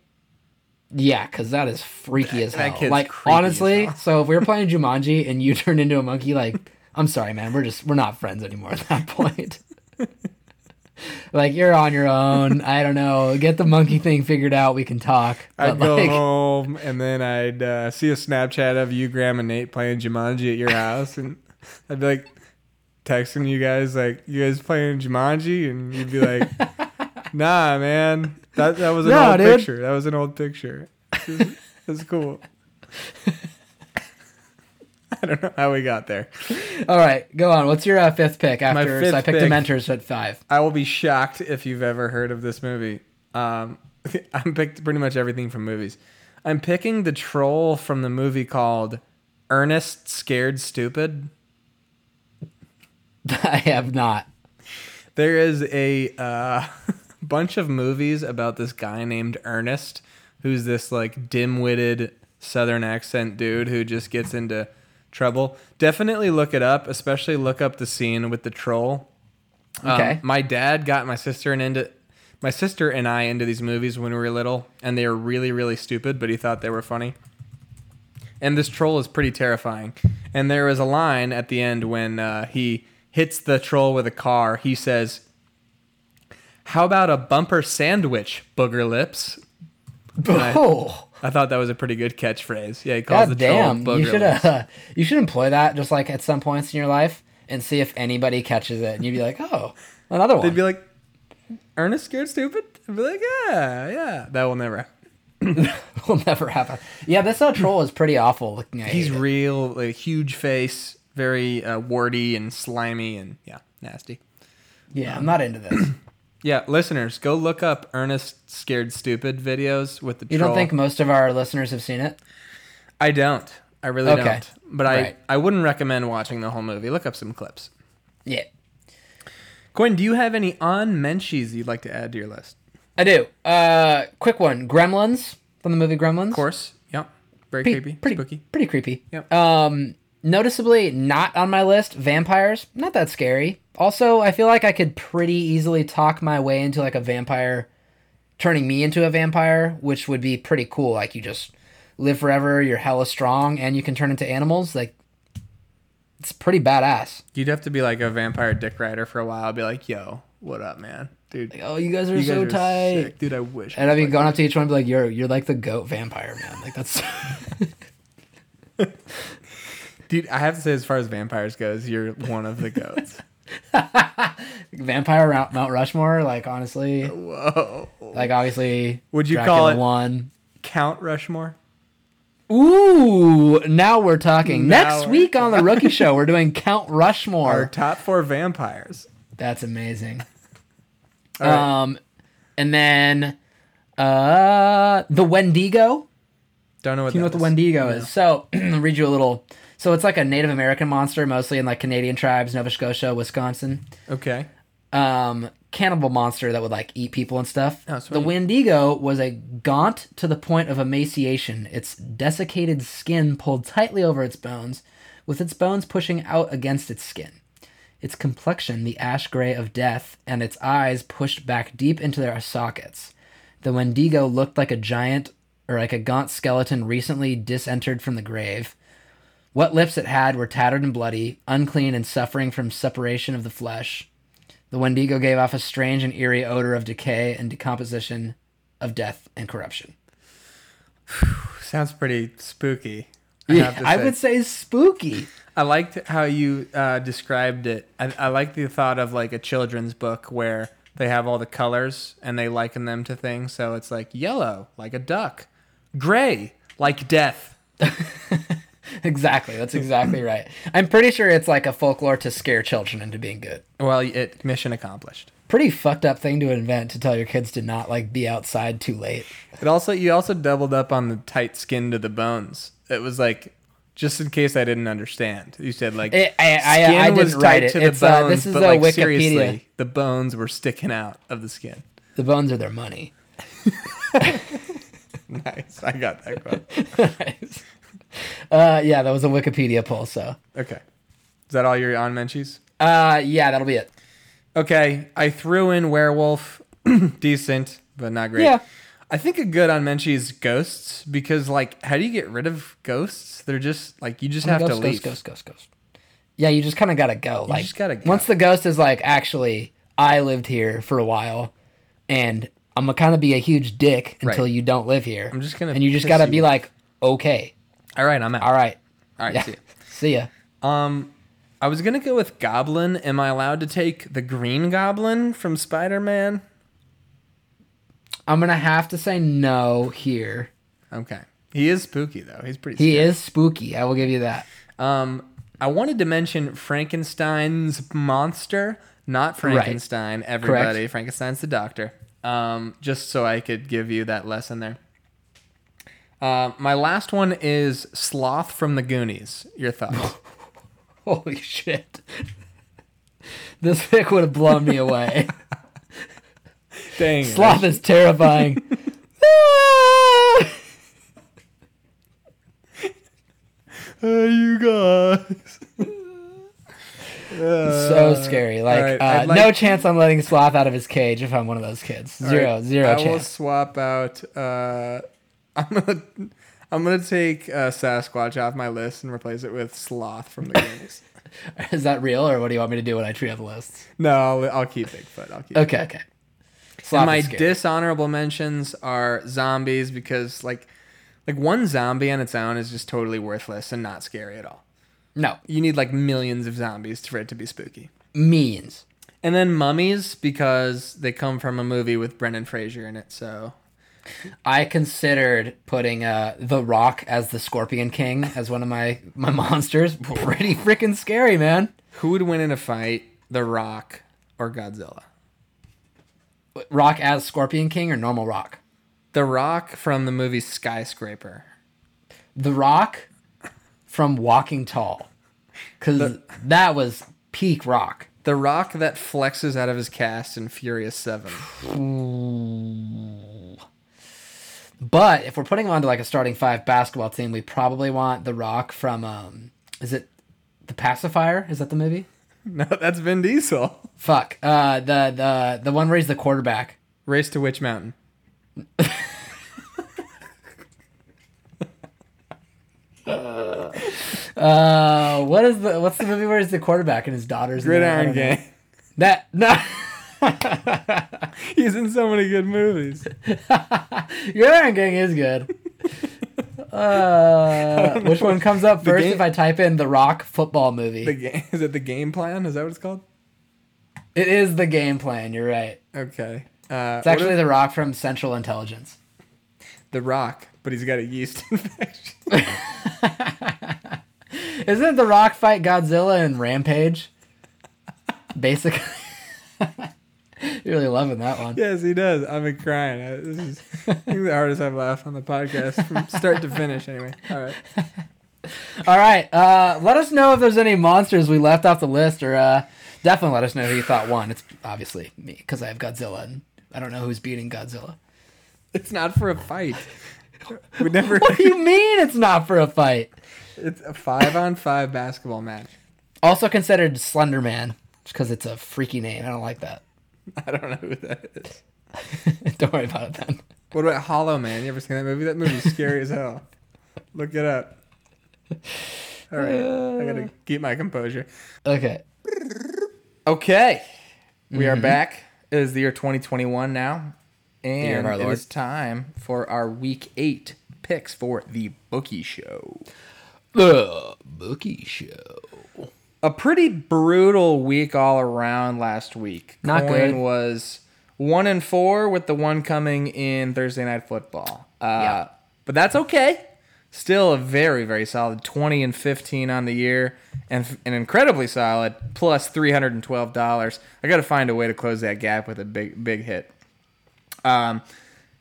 Yeah, because that is freaky as that hell. kid's like as honestly, hell. so if we were playing Jumanji and you turned into a monkey, like I'm sorry, man, we're just we're not friends anymore at that point. like you're on your own. I don't know. Get the monkey thing figured out. We can talk. I'd But, go like, home and then I'd uh, see a Snapchat of you, Graham, and Nate playing Jumanji at your house, and I'd be like texting you guys like, "You guys playing Jumanji?" And you'd be like, "Nah, man, that that was an No, old dude." picture. That was an old picture. That's cool." I don't know how we got there. All right, go on. What's your uh, fifth pick after? fifth so I picked pick- Dementors at five. I will be shocked if you've ever heard of this movie. Um, I'm picked pretty much everything from movies. I'm picking the troll from the movie called Ernest Scared Stupid. I have not. There is a uh, bunch of movies about this guy named Ernest, who's this like dim-witted southern accent dude who just gets into trouble. Definitely look it up, especially look up the scene with the troll. Um, Okay. my dad got my sister and into my sister and I into these movies when we were little, and they were really really stupid, but he thought they were funny. And this troll is pretty terrifying. And there is a line at the end when uh, he hits the troll with a car. He says, "How about a bumper sandwich, booger lips?" Oh, I thought that was a pretty good catchphrase. Yeah, he calls god the troll damn! booger You should lips. uh, you should employ that just like at some points in your life and see if anybody catches it, and you'd be like, oh, another one. They'd be like, "Ernest scared stupid." I'd be like, "Yeah, yeah." That will never. will never happen. Yeah, this uh, troll is pretty awful looking at. He's real, like huge face, very uh, warty and slimy, and yeah, nasty. yeah, I'm not into this. Yeah, listeners, go look up Ernest scared stupid videos with the You troll. don't think most of our listeners have seen it? I don't. I really Okay. don't. But I, Right. I wouldn't recommend watching the whole movie. Look up some clips. Yeah, Quinn, do you have any on menchies you'd like to add to your list? I do. Uh, quick one: Gremlins from the movie Gremlins. Of course. Yep. Very pretty, creepy. pretty spooky. pretty creepy. Yep. Um, noticeably not on my list. Vampires, not that scary. Also, I feel like I could pretty easily talk my way into like a vampire, turning me into a vampire, which would be pretty cool. Like you just live forever, you're hella strong, and you can turn into animals. Like it's pretty badass. You'd have to be like a vampire dick rider for a while. Be like, yo, what up, man? Dude, Like, oh, you guys are you so guys are tight. sick. Dude, I wish. And I'd be going up to each one and be like, "You're you're like the goat vampire, man." Like that's Dude, I have to say, as far as vampires goes, you're one of the goats. vampire Mount Mount Rushmore. Like honestly, Whoa. like obviously, Would you Dracula call it- one? Count Rushmore? Ooh, now we're talking. Now Next we're week on the Bookie Show, we're doing Count Rushmore. Our top four vampires. That's amazing. All right. Um, and then uh, the Wendigo. Don't know what Do you know what the. Wendigo is? So I'll read you a little. So it's like a Native American monster, mostly in like Canadian tribes, Nova Scotia, Wisconsin. Okay. um cannibal monster that would like eat people and stuff. Oh, the. Wendigo was a gaunt to the point of emaciation, its desiccated skin pulled tightly over its bones, with its bones pushing out against its skin. Its complexion the ash gray of death, and its eyes pushed back deep into their sockets. The Wendigo looked like a giant or like a gaunt skeleton recently disentered from the grave. What lips it had were tattered and bloody, unclean and suffering from separation of the flesh. The Wendigo gave off a strange and eerie odor of decay and decomposition, of death and corruption. Sounds pretty spooky. I Yeah, I would say spooky. I liked how you uh, described it. I, I like the thought of like a children's book where they have all the colors and they liken them to things. So it's like yellow, like a duck, gray, like death. exactly. That's exactly right. I'm pretty sure it's like a folklore to scare children into being good. Well, it mission accomplished. Pretty fucked up thing to invent to tell your kids to not like be outside too late. It also you also doubled up on the tight skin to the bones. It was like just in case I didn't understand. You said like It- I- I- skin I was didn't write tight it. to the It's, uh, bones, this is but like Wikipedia. seriously, the bones were sticking out of the skin. The bones are their money. Nice, I got that quote. uh, yeah, that was a Wikipedia poll. So, Okay, is that all your on menchies? uh, yeah, that'll be it. Okay, I threw in werewolf, decent but not great. Yeah. I think a good on menchie is ghosts because like how do you get rid of ghosts? They're just like you just have ghost, to leave. Ghost, ghost, ghost, ghost. Yeah, you just kind of gotta go. like, just gotta go. once the ghost is like, actually, I lived here for a while, and I'm gonna kind of be a huge dick until Right. you don't live here. I'm just gonna and you just gotta you be off. like, okay, All right, I'm out. all right, All right, yeah, see ya. see ya. Um, I was gonna go with Goblin. Am I allowed to take the Green Goblin from Spider Man? I'm gonna have to say no here. Okay, he is spooky though. He's pretty. He scary. is spooky. I will give you that. Um, I wanted to mention Frankenstein's monster, not Frankenstein. Everybody, Frankenstein's the doctor. Um, just so I could give you that lesson there. Uh, my last one is Sloth from the Goonies. Your thoughts? Holy shit. This pick would have blown me away. Dang. Sloth is terrifying. Hey, you guys. so scary. Like, alright, uh, like- no chance I'm letting Sloth out of his cage if I'm one of those kids. Zero, Alright, zero I will swap out. Uh, I'm gonna. I'm gonna take uh, Sasquatch off my list and replace it with Sloth from the Goonies. Is that real, or what do you want me to do when I tree up list? no, I'll, I'll keep Bigfoot. I'll keep. Okay, okay. And Sloth my is scary. dishonorable mentions are zombies because like, like one zombie on its own is just totally worthless and not scary at all. no You need like millions of zombies for it to be spooky. means. And then mummies because they come from a movie with Brendan Fraser in it. So I considered putting uh, the Rock as the Scorpion King as one of my my monsters. Pretty freaking scary, man. who would win in a fight, The Rock or Godzilla? Rock as Scorpion King or normal Rock? The Rock from the movie Skyscraper. The Rock from Walking Tall, because that was peak Rock. The Rock that flexes out of his cast in Furious 7. But if we're putting him onto like a starting five basketball team, we probably want The Rock from um, is it the Pacifier? Is that the movie? No, that's Vin Diesel. Fuck. Uh, the the the one where he's the quarterback. Race to Witch Mountain. Uh, what is the what's the movie where he's the quarterback and his daughter's in there? I Gridiron. Gang. That no. He's in so many good movies. Gridiron Gang is good. Uh, which one comes up first game- if I type in the Rock football movie? The game is it the game plan? Is that what it's called? it is the game plan. You're right. Okay. Uh, It's actually the Rock from Central Intelligence. the Rock, but he's got a yeast infection. Isn't the Rock fight Godzilla in Rampage? Basically. You're really loving that one. yes, he does. I've been crying. I- This is I think the hardest I've laughed on the podcast from start to finish. Anyway, all right. All right. Uh, let us know if there's any monsters we left off the list, or uh, definitely let us know who you thought won. It's obviously me because I have Godzilla, and I don't know who's beating Godzilla. It's not for a fight. We never. What do you mean it's not for a fight? It's a five on five basketball match. Also considered Slender Man, because it's a freaky name. I don't like that. I don't know who that is. don't worry about it then. What about Hollow Man? You ever seen that movie? That movie's scary as hell. Look it up. All right, I gotta uh. keep my composure. Okay. Okay, we are mm-hmm. back. It is the year 2021 now, and it is time for our Week Eight picks for the Bookie Show. The Bookie Show. A pretty brutal week all around last week. Not Coyne good. was one and four with the one coming in Thursday night football. Uh, Yeah. But that's okay. Still a very very solid twenty and fifteen on the year, and f- an incredibly solid plus three hundred and twelve dollars. I got to find a way to close that gap with a big big hit. Um,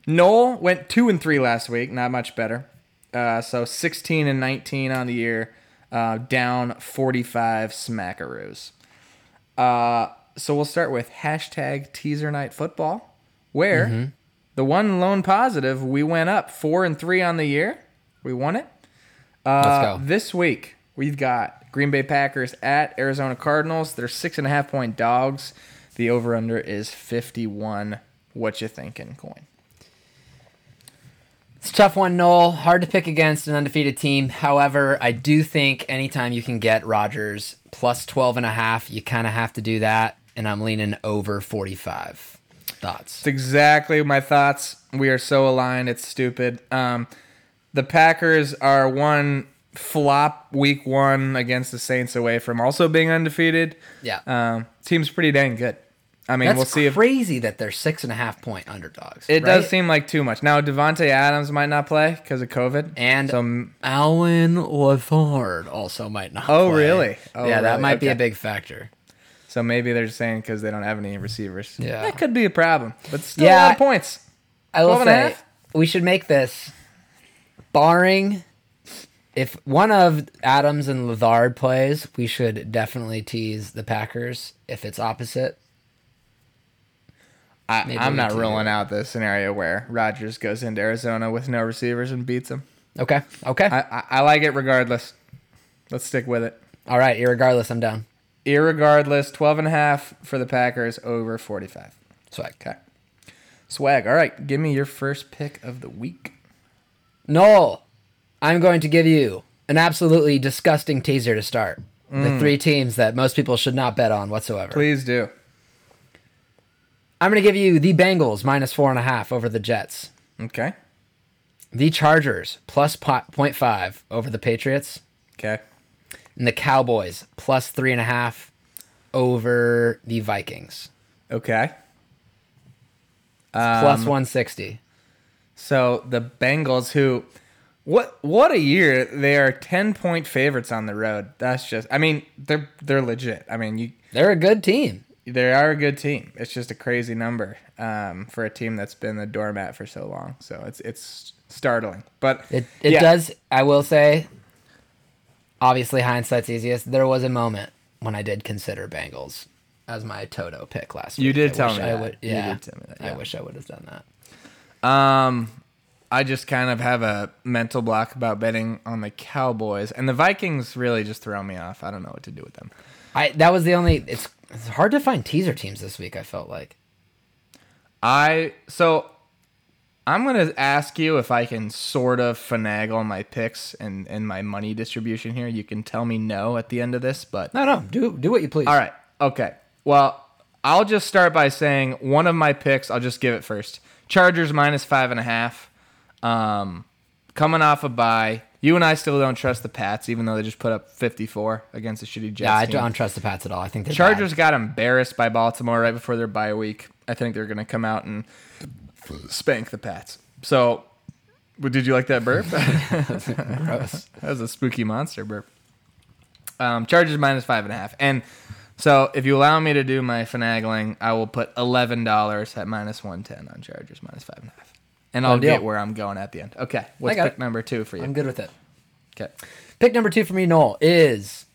Knoll went two and three last week, not much better. Uh, so 16 and 19 on the year, uh, down 45 smackaroos. Uh, so we'll start with hashtag teaser night football, where the one lone positive, we went up four and three on the year. We won it. Uh, Let's go. This week, we've got Green Bay Packers at Arizona Cardinals. They're six and a half point dogs. The over under is 51. What you thinking, Coyne? It's a tough one, Knoll. Hard to pick against an undefeated team. However, I do think anytime you can get Rodgers plus 12 and a half, you kind of have to do that. And I'm leaning over 45. Thoughts? It's exactly my thoughts. We are so aligned. It's stupid. Um, the Packers are one flop week one against the Saints away from also being undefeated. Yeah. Um, team's pretty dang good. I mean, That's we'll see if crazy that they're six and a half point underdogs. it right? does seem like too much. Now Davante Adams might not play because of COVID, And so Allen Lazard also might not. Oh, play. really? Oh, yeah, that really? might be a big factor. so maybe they're just saying because they don't have any receivers. Yeah. that could be a problem, but still yeah, a lot of points. I will 12 and a say we should make this barring if one of Adams and Lazard plays, we should definitely tease the Packers. If it's opposite, I, I'm not ruling out the scenario where Rodgers goes into Arizona with no receivers and beats them. okay, okay, I, I, I like it regardless. Let's stick with it. All right, irregardless, I'm down. Irregardless, 12 and a half for the Packers over 45. Swag. Okay. Swag. All right. Give me your first pick of the week. Knoll, I'm going to give you an absolutely disgusting teaser to start. The mm. three teams that most people should not bet on whatsoever. Please do. I'm going to give you the Bengals minus four and a half over the Jets, Okay. the Chargers plus po- 0.5 over the Patriots, Okay. and the Cowboys plus three and a half over the Vikings. Okay. Um, 160. So the Bengals, who, what what a year! They are ten point favorites on the road. That's just, I mean, they're they're legit. I mean, you They're a good team. They are a good team. It's just a crazy number um, for a team that's been the doormat for so long. So it's it's startling. But It it yeah. does. I will say. Obviously, hindsight's easiest. There was a moment when I did consider Bengals as my Toto pick last week. You did I tell me I that. would. You Yeah, did tell me that, I wish I would have done that. Um, I just kind of have a mental block about betting on the Cowboys, and the Vikings really just throw me off. I don't know what to do with them. I that was the only. It's it's hard to find teaser teams this week. I felt like. I so I'm gonna ask you if I can sort of finagle my picks and and my money distribution here. You can tell me no at the end of this, but No, no. Do do what you please. all right, okay. Well, I'll just start by saying one of my picks. I'll just give it first. Chargers minus five and a half. Um, coming off a bye. You and I still don't trust the Pats, even though they just put up 54 against a shitty Jets. Yeah, I team. don't trust the Pats at all. I think they're Chargers bad. got embarrassed by Baltimore right before their bye week. I think they're going to come out and spank the Pats. So, did you like that burp? Gross. that was a spooky monster burp. Um, Chargers minus five and a half. And so, if you allow me to do my finagling, I will put $11 at minus 110 on Chargers minus five and a half. And I'll get where I'm going at the end. Okay. What's pick it. number two for you? I'm good with it. Okay. Pick number two for me, Knoll, is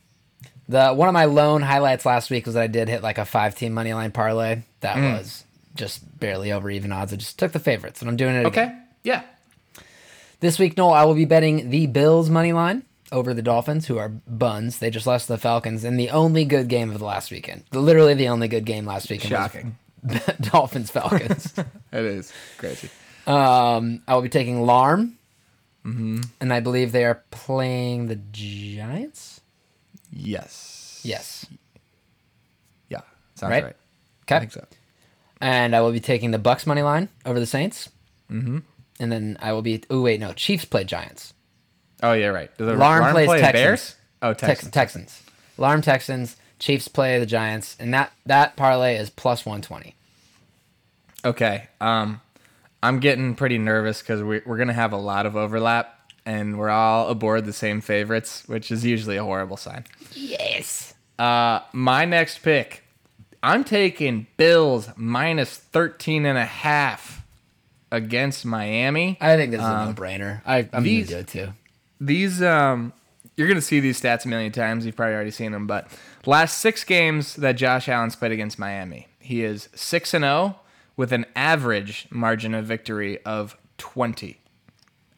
the one of my lone highlights last week was that I did hit like a five team money line parlay. That Mm. was just barely over even odds. I just took the favorites, and I'm doing it again. Okay. Yeah. This week, Knoll, I will be betting the Bills money line over the Dolphins, who are buns. They just lost to the Falcons in the only good game of the last weekend. Literally the only good game last weekend. was Shocking. Dolphins Falcons. It is crazy. Um, I will be taking Larm, Mm-hmm. and I believe they are playing the Giants. Yes. Yes. Yeah. Sounds Right? right. I Okay. think so. And I will be taking the Bucks money line over the Saints. Mm-hmm. And then I will be. Oh wait, no. Chiefs play Giants. Oh yeah, right. Does the Larm plays play Texans. Bears? Oh, Texans. Texans. Texans. Alarm Texans. Chiefs play the Giants, and that that parlay is plus one twenty. Okay. Um, I'm getting pretty nervous because we, we're gonna have a lot of overlap, and we're all aboard the same favorites, which is usually a horrible sign. Yes. Uh, my next pick, I'm taking Bills minus 13 and a half against Miami. I think this is Um, a no-brainer. I, I'm these- gonna do it too. these um you're gonna see these stats a million times you've probably already seen them but last six games that josh allen's played against miami he is 6 and 0 with an average margin of victory of 20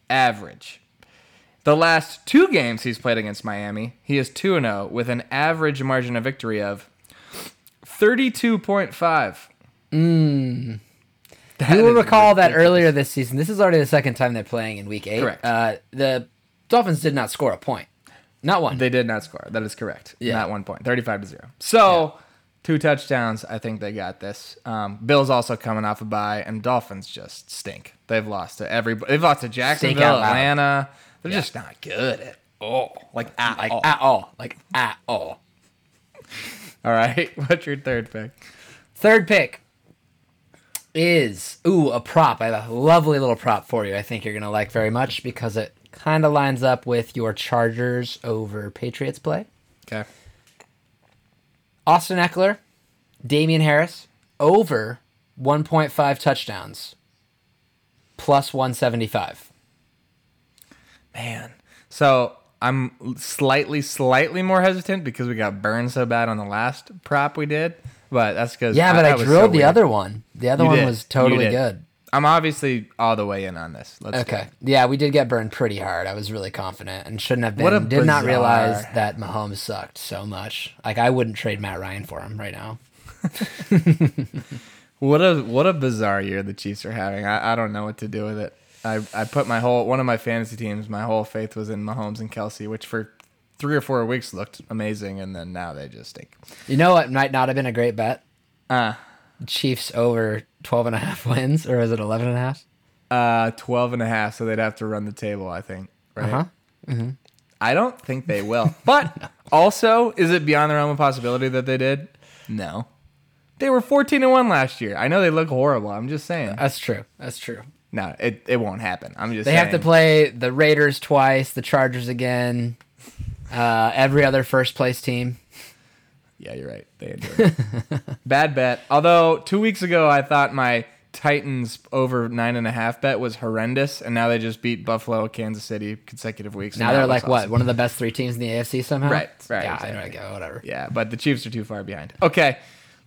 average the last two games he's played against miami he is 2 and 0 with an average margin of victory of 32.5 You That will is recall that earlier this season. This is already the second time they're playing in Week Eight. Correct. Uh, the Dolphins did not score a point, not one. They did not score. That is correct. Yeah. Not one point. 35 to 0. So, two touchdowns. I think they got this. Um, Bills also coming off a bye, and Dolphins just stink. They've lost to every. They've lost to Jacksonville. Atlanta. They're just not good at all. Like at like all. at all, like at all. all right. What's your third pick? Third pick is ooh a prop. I have a lovely little prop for you. I think you're gonna like very much because it kind of lines up with your Chargers over Patriots play. Okay. Austin Ekeler, Damien Harris over 1.5 touchdowns, plus 175. Man. So I'm slightly, slightly more hesitant because we got burned so bad on the last prop we did. But that's because Yeah, but I, drilled the other one. The other You one did. was totally good. I'm obviously all the way in on this. Let's Okay. Yeah, we did get burned pretty hard. I was really confident and shouldn't have been. What a did not realize bizarre- that Mahomes sucked so much. Like I wouldn't trade Matt Ryan for him right now. What a what a bizarre year the Chiefs are having. I, I don't know what to do with it. I, I put my whole one of my fantasy teams, my whole faith was in Mahomes and Kelce, which for three or four weeks looked amazing, and then now they just stink. You know what might not have been a great bet? Uh, Chiefs over 12 and a half wins or is it 11 and a half? uh, 12 and a half, so they'd have to run the table, I think. Right? Uh-huh. I don't think they will. But also, is it beyond the realm of possibility that they did? No. They were 14 and 1 last year. I know they look horrible. I'm just saying. That's true. That's true. No, it, it won't happen. I'm just They saying. have to play the Raiders twice, the Chargers again, uh, every other first place team. Yeah, you're right. They enjoy it. Bad bet. Although two weeks ago I thought my Titans over nine and a half bet was horrendous, and now they just beat Buffalo, Kansas City consecutive weeks. Now they're that like looks what? awesome. One of the best three teams in the AFC somehow. Right, right, Yeah. I go whatever. Yeah, but the Chiefs are too far behind. Okay,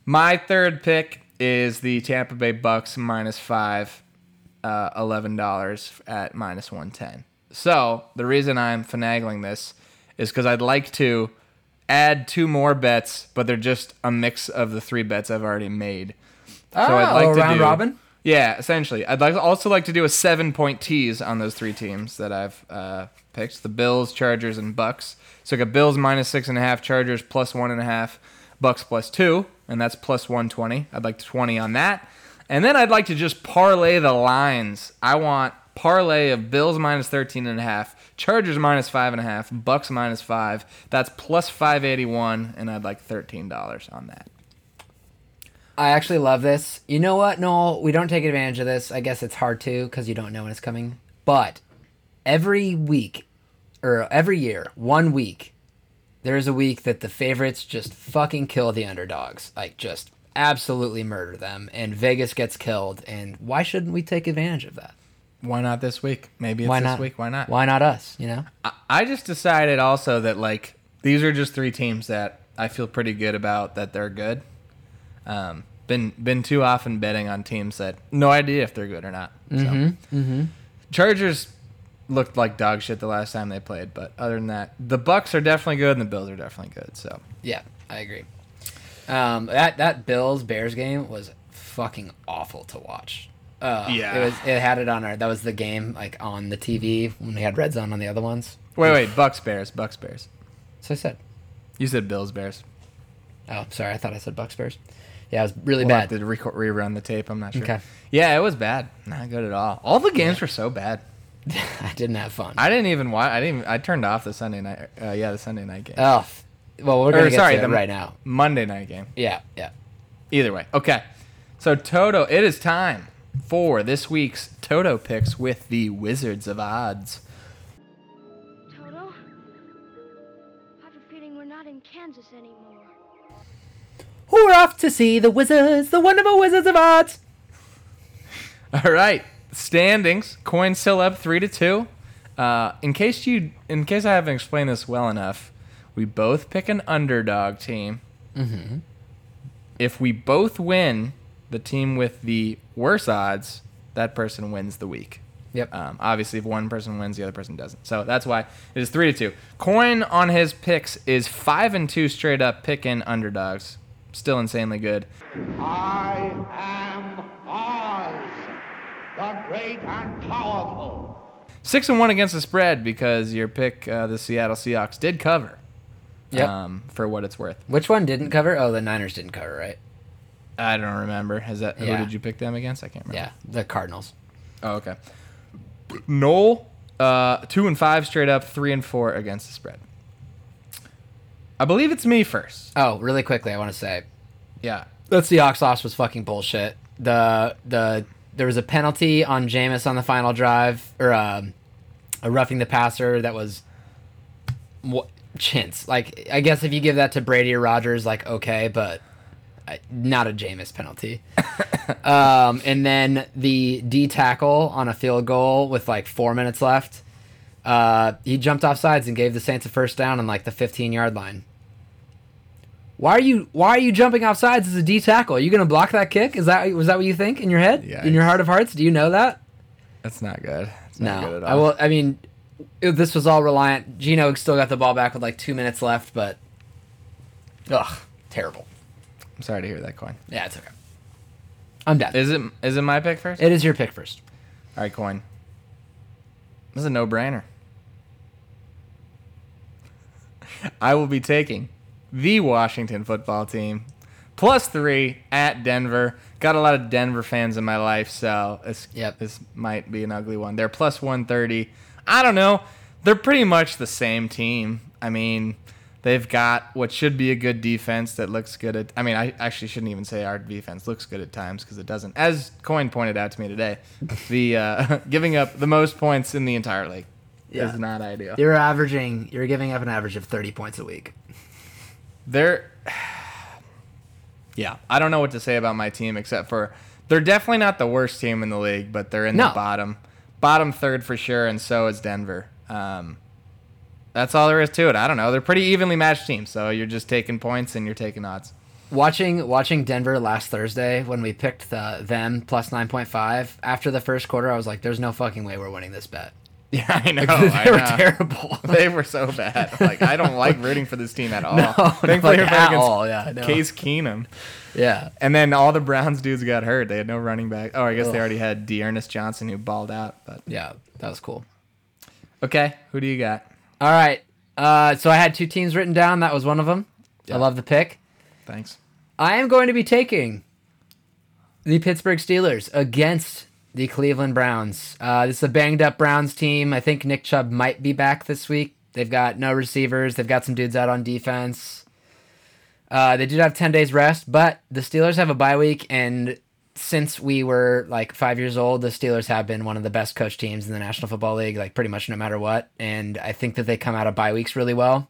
my third pick is the Tampa Bay Bucks minus five, uh, eleven dollars at minus one ten. So the reason I'm finagling this is because I'd like to add two more bets, but they're just a mix of the three bets I've already made. Oh, I'd like to round do- robin. Yeah, essentially. I'd like also like to do a seven point tease on those three teams that I've uh, picked: the Bills, Chargers, and Bucks. So I got Bills minus six and a half, Chargers plus one and a half, Bucks plus two, and that's plus one twenty. I'd like twenty on that, and then I'd like to just parlay the lines. I want parlay of Bills minus thirteen and a half, Chargers minus five and a half, Bucks minus five. That's plus five eighty one, and I'd like thirteen dollars on that. I actually love this. You know what? Knoll? we don't take advantage of this. I guess it's hard to because you don't know when it's coming. But every week, or every year, one week, there's a week that the favorites just fucking kill the underdogs. Like, just absolutely murder them. And Vegas gets killed. And why shouldn't we take advantage of that? Why not this week? Maybe it's Why this not? week. Why not? Why not us? You know? I- I just decided also that like these are just three teams that I feel pretty good about that they're good. Um, been been too often betting on teams that no idea if they're good or not. So. Mm-hmm. Chargers looked like dog shit the last time they played, but other than that, the Bucks are definitely good and the Bills are definitely good. So Yeah, I agree. Um, that that Bills Bears game was fucking awful to watch. Uh, Yeah. it was. It had it on our. That was the game like on the TV when we had red zone on the other ones. wait, wait, Bucks Bears, Bucks Bears. So I said, You said Bills Bears. oh, sorry, I thought I said Bucks Bears. Yeah, it was really We'll bad. have to re- rerun the tape. I'm not sure. Okay. Yeah, it was bad. Not good at all. All the games were so bad. I didn't have fun. I didn't even watch. I didn't. I turned off the Sunday night. Uh, yeah, the Sunday night game. oh, well, we're gonna Or, get sorry, to it the- right now. Monday night game. Yeah, yeah. Either way. Okay. So Toto, it is time for this week's Toto picks with the Wizards of Odds. Toto? I have a feeling we're not in Kansas anymore. We're off to see the Wizards, the wonderful Wizards of Odds. All right. Standings. Coyne still up three to two. Uh, in case you, in case I haven't explained this well enough, we both pick an underdog team. Mm-hmm. If we both win, the team with the worse odds, that person wins the week. Yep. Um, obviously, if one person wins, the other person doesn't. So that's why it is three to two. Coyne on his picks is five and two straight up picking underdogs. Still insanely good. I am Oz, the great and powerful. Six and one against the spread because your pick, uh, the Seattle Seahawks, did cover. Yep. Um, for what it's worth. Which one didn't cover? Oh, the Niners didn't cover, right? I don't remember. Has that? Yeah. Who did you pick them against? I can't remember. Yeah, the Cardinals. Oh, okay. Knoll, uh, two and five straight up, three and four against the spread. I believe it's me first. Oh, really quickly, I want to say Yeah. that Seahawks loss was fucking bullshit. The the there was a penalty on Jameis on the final drive, or um, a roughing the passer that was what chintz. Like I guess if you give that to Brady or Rodgers, like okay, but not a Jameis penalty. um, and then the D tackle on a field goal with like four minutes left. Uh, he jumped off sides and gave the Saints a first down on like the 15 yard line. Why are you Why are you jumping off sides as a D tackle? Are you gonna block that kick? Is that was that what you think in your head? Yeah. In your heart of hearts, do you know that? That's not good. It's not good No, at I will. I mean, it- this was all reliant. Geno still got the ball back with like two minutes left, but ugh, terrible. I'm sorry to hear that, Coyne. Yeah, it's okay. I'm done. Is it is it my pick first? It is your pick first. All right, Coyne. This is a no-brainer. I will be taking the Washington football team plus three at Denver. Got a lot of Denver fans in my life, so this Yep. this might be an ugly one. They're plus one thirty. I don't know. They're pretty much the same team. I mean, they've got what should be a good defense that looks good at. I mean, I actually shouldn't even say our defense looks good at times because it doesn't. As Coyne pointed out to me today, the uh, giving up the most points in the entire league Yeah. is not ideal. You're averaging. You're giving up an average of 30 points a week. They're yeah, I don't know what to say about my team except for they're definitely not the worst team in the league, but they're in No. the bottom, bottom third for sure, and so is Denver. Um, that's all there is to it. I don't know. They're pretty evenly matched teams, so you're just taking points and you're taking odds. Watching watching Denver last Thursday when we picked the them plus 9.5 after the first quarter, I was like, "There's no fucking way we're winning this bet." Yeah, I know. they I were know. terrible. They were so bad. Like I don't like rooting for this team at all. No, Thankfully, like, at all, yeah, know. Case Keenum. yeah. And then all the Browns dudes got hurt. They had no running back. Oh, I guess they already had D'Ernest Johnson who balled out. But Yeah, that was cool. okay, who do you got? All right. Uh, so I had two teams written down. That was one of them. Yeah. I love the pick. Thanks. I am going to be taking the Pittsburgh Steelers against the Cleveland Browns. Uh, this is a banged up Browns team. I think Nick Chubb might be back this week. They've got no receivers. They've got some dudes out on defense. Uh, they did have 10 days rest, but the Steelers have a bye week. And since we were like five years old, the Steelers have been one of the best coach teams in the National Football League, like pretty much no matter what. And I think that they come out of bye weeks really well.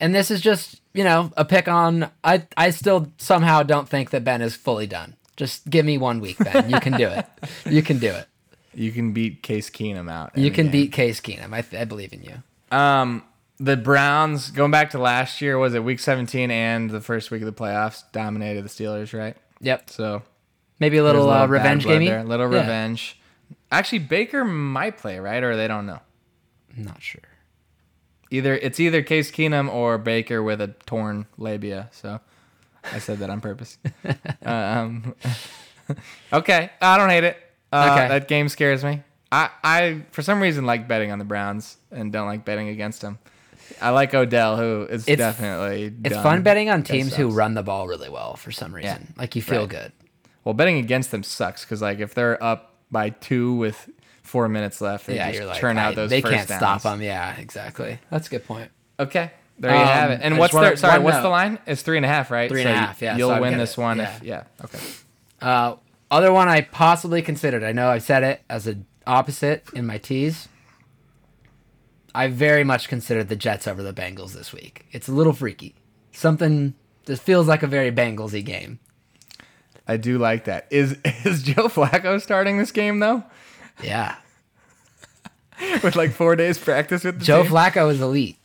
And this is just, you know, a pick on. I I still somehow don't think that Ben is fully done. Just give me one week, Ben. You can do it. You can do it. You can beat Case Keenum out. You can game. beat Case Keenum. I, I believe in you. Um, the Browns going back to last year was it Week 17 and the first week of the playoffs dominated the Steelers, right? Yep. So Maybe a there's little, uh, revenge game. there. Little Yeah. revenge. Actually, Baker might play, right? Or they don't know. I'm not sure. Either it's either Case Keenum or Baker with a torn labia. So I said that on purpose. um, okay, I don't hate it. Uh, Okay. That game scares me. I, I for some reason like betting on the Browns and don't like betting against them. I like Odell, who is It's- definitely. It's fun betting on teams who run the ball really well for some reason. Like you feel Right. good. Well, betting against them sucks because like if they're up by two with four minutes left, they yeah, just like, churn out I- those. they first can't downs. stop them. Yeah, exactly. That's a good point. Okay, there you Um, have it. And just what's their sorry? What's note. the line? It's three and a half, right? Three and a half, yeah, You'll so win this it. one Yeah. if yeah. Okay. Uh, other one I possibly considered. I know I said it as an opposite in my teas. I very much considered the Jets over the Bengals this week. It's a little freaky. Something this feels like a very Bengalsy game. I do like that. Is is Joe Flacco starting this game though? Yeah, With like four days practice with the Joe team? Flacco is elite.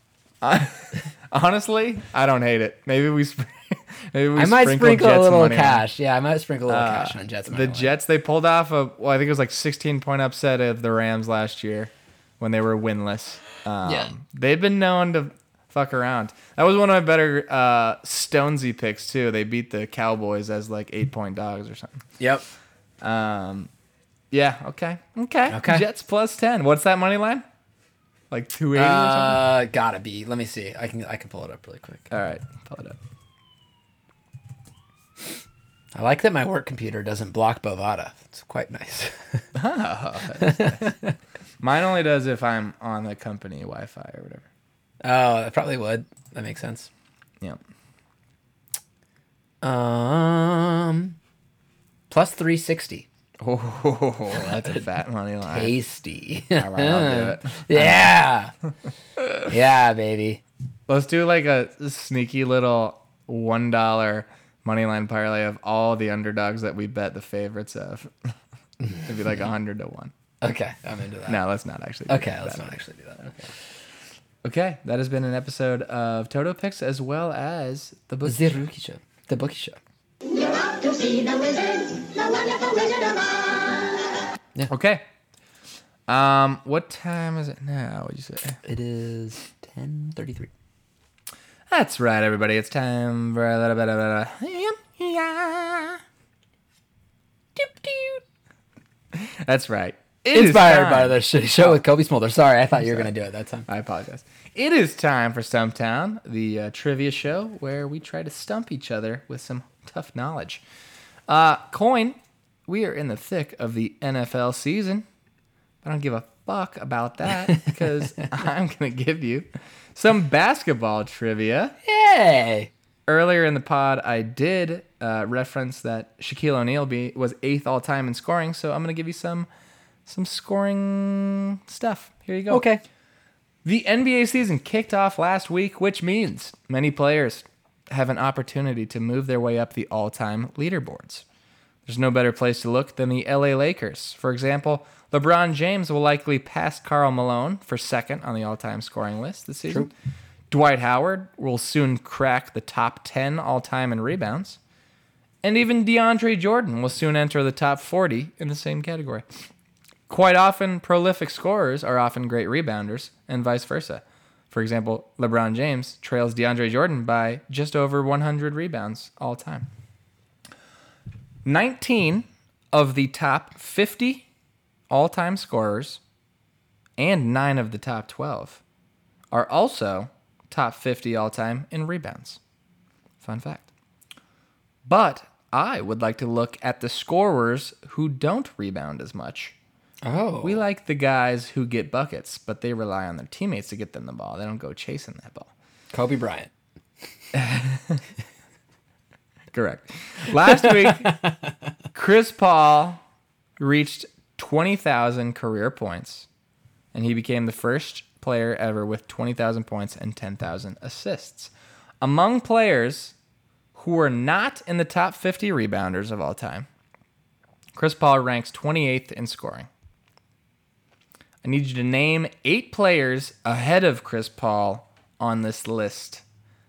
Honestly, I don't hate it. Maybe we spr- maybe we I might sprinkle a Jets little money on cash. Yeah, I might sprinkle a little Uh, cash on Jets. The. Jets they pulled off a well, I think it was like 16 point upset of the Rams last year when they were winless. Um, Yeah. they've been known to fuck around. That was one of my better uh, Stonesy picks too. They beat the Cowboys as like eight point dogs or something. Yep. Um, yeah. Okay. Okay. Okay. Jets plus ten. What's that money line? Like two eighty or something. Uh, gotta be. Let me see. I can I can pull it up really quick. All right, pull it up. I like that my work computer doesn't block Bovada. It's quite nice. Mine only does if I'm on the company Wi-Fi or whatever. Oh, that probably would. That makes sense. Yeah. Um, plus three sixty. Oh, that's a fat money line. Tasty. All right, I'll do it. yeah. yeah, baby. Let's do like a sneaky little one dollar money line parlay of all the underdogs that we bet the favorites of. It'd be like a hundred to one. Okay, I'm into that. No, let's not actually. do Okay, let's not actually do that. Okay. Okay, that has been an episode of Toto Picks as well as the book. The Rookie Show. The Bookie Show. to see the wizard, the wonderful Wizard of Oz. Okay. Um, what time is it now? What'd you say? It is 10:33. That's right, everybody. It's time for a little bit of a. Yeah. That's right. It Inspired by the shitty show with Cobie Smulder. Sorry, I thought you were gonna do it that time. I apologize. It is time for Stumptown, the uh, trivia show where we try to stump each other with some tough knowledge. Uh, Coyne, we are in the thick of the NFL season. I don't give a fuck about that because I'm going to give you some basketball trivia. Yay! Earlier in the pod, I did uh, reference that Shaquille O'Neal be, was eighth all time in scoring, so I'm going to give you some some scoring stuff. Here you go. Okay. The NBA season kicked off last week, which means many players have an opportunity to move their way up the all time leaderboards. There's no better place to look than the LA Lakers. For example, LeBron James will likely pass Karl Malone for second on the all time scoring list this season. Dwight Howard will soon crack the top 10 all time in rebounds. And even DeAndre Jordan will soon enter the top 40 in the same category. Quite often, prolific scorers are often great rebounders, and vice versa. For example, LeBron James trails DeAndre Jordan by just over 100 rebounds all time. 19 of the top 50 all time scorers and 9 of the top 12 are also top 50 all time in rebounds. Fun fact. But I would like to look at the scorers who don't rebound as much. Oh. We like the guys who get buckets, but they rely on their teammates to get them the ball. They don't go chasing that ball. Kobe Bryant. Correct. Last week, Chris Paul reached 20,000 career points, and he became the first player ever with 20,000 points and 10,000 assists. Among players who are not in the top 50 rebounders of all time, Chris Paul ranks 28th in scoring. I need you to name eight players ahead of Chris Paul on this list.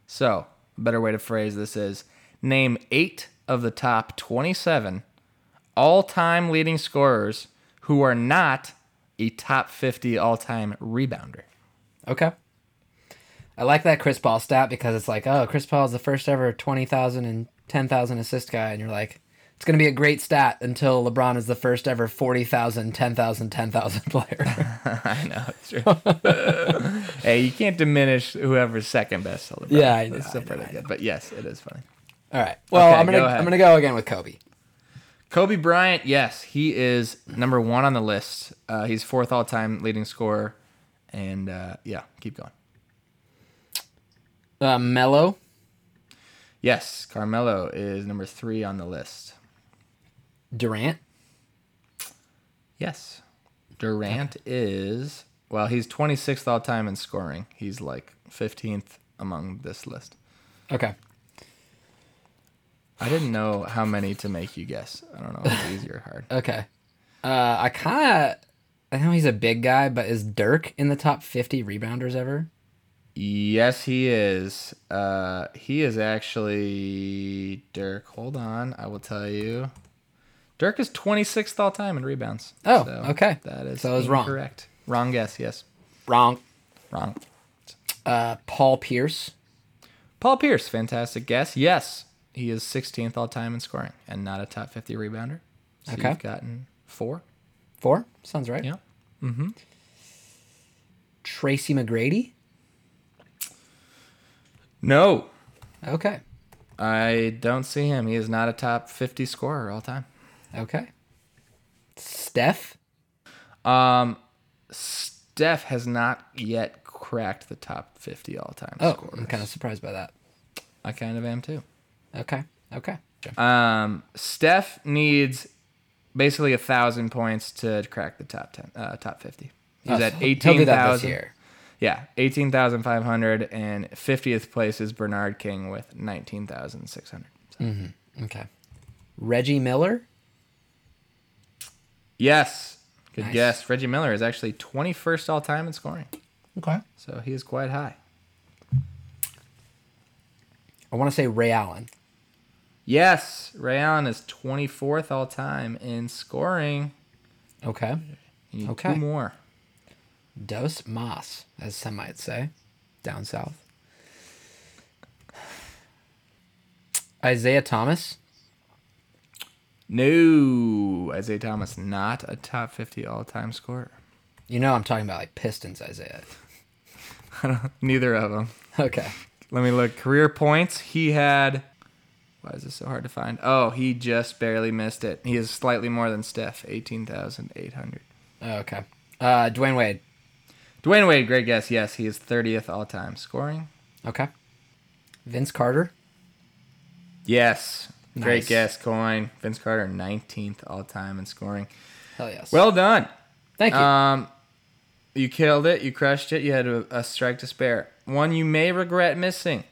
So, a better way to phrase this is name eight of the top 27 all time leading scorers who are not a top 50 all time rebounder. Okay. I like that Chris Paul stat because it's like, oh, Chris Paul is the first ever 20,000 and 10,000 assist guy. And you're like, it's going to be a great stat until LeBron is the first ever 40,000, 10,000, 10,000 player. I know, it's true. hey, you can't diminish whoever's second best. to LeBron. Yeah, I know, It's still I know, pretty I good. But yes, it is funny. All right. Well, Okay, I'm going go ahead. I'm going to go again with Kobe. Kobe Bryant, yes, he is number one on the list. Uh, he's fourth all time leading scorer. And uh, yeah, keep going. Uh, Melo. Yes, Carmelo is number three on the list. Durant. Yes. Durant is, well, he's 26th all time in scoring. He's like 15th among this list. Okay. I didn't know how many to make you guess. I don't know if it's easy or hard. Okay. Uh, I kind of, I know he's a big guy, but is Dirk in the top 50 rebounders ever? Yes, he is. Uh, he is actually Dirk. Hold on, I will tell you. Dirk is 26th all time in rebounds. Oh, okay. That is So I was wrong. Correct. Wrong guess. Yes, Wrong. wrong. Uh, Paul Pierce. Paul Pierce, fantastic guess. Yes, he is 16th all time in scoring and not a top 50 rebounder. So Okay. you've gotten four. Four. Sounds right. Yeah. Mm-hmm. Tracy McGrady. No, Okay. I don't see him. He is not a top 50 scorer all time. Okay. Steph. Um, Steph has not yet cracked the top 50 all time Oh, scorers. I'm kind of surprised by that. I kind of am too. Okay. Okay. Um, Steph needs basically a thousand points to crack the top 10, uh, top 50. He's Oh, at so he'll do that this 18,000. year. Yeah, 18,500 and 50th place is Bernard King with 19,600. So, Okay. Reggie Miller. Yes. Good Nice. guess. Reggie Miller is actually 21st all time in scoring. Okay. So he is quite high. I want to say Ray Allen. Yes, Ray Allen is 24th all time in scoring. Okay. Okay. Two more. Dos Mas, as some might say, down south. Isiah Thomas. No, Isiah Thomas not a top 50 all time scorer. You know I'm talking about like Pistons Isiah. Neither of them. Okay. Let me look. Career points. He had. Why is this so hard to find? Oh, he just barely missed it. He is slightly more than Steph, 18,800. Okay. Uh, Dwyane Wade. Dwyane Wade, great guess. Yes, he is 30th all time scoring. Okay. Vince Carter. Yes. Great Nice. guess, Coyne. Vince Carter, 19th all time in scoring. Hell yes. Well done. thank you. Um, you killed it. You crushed it. You had a, a strike to spare. One you may regret missing.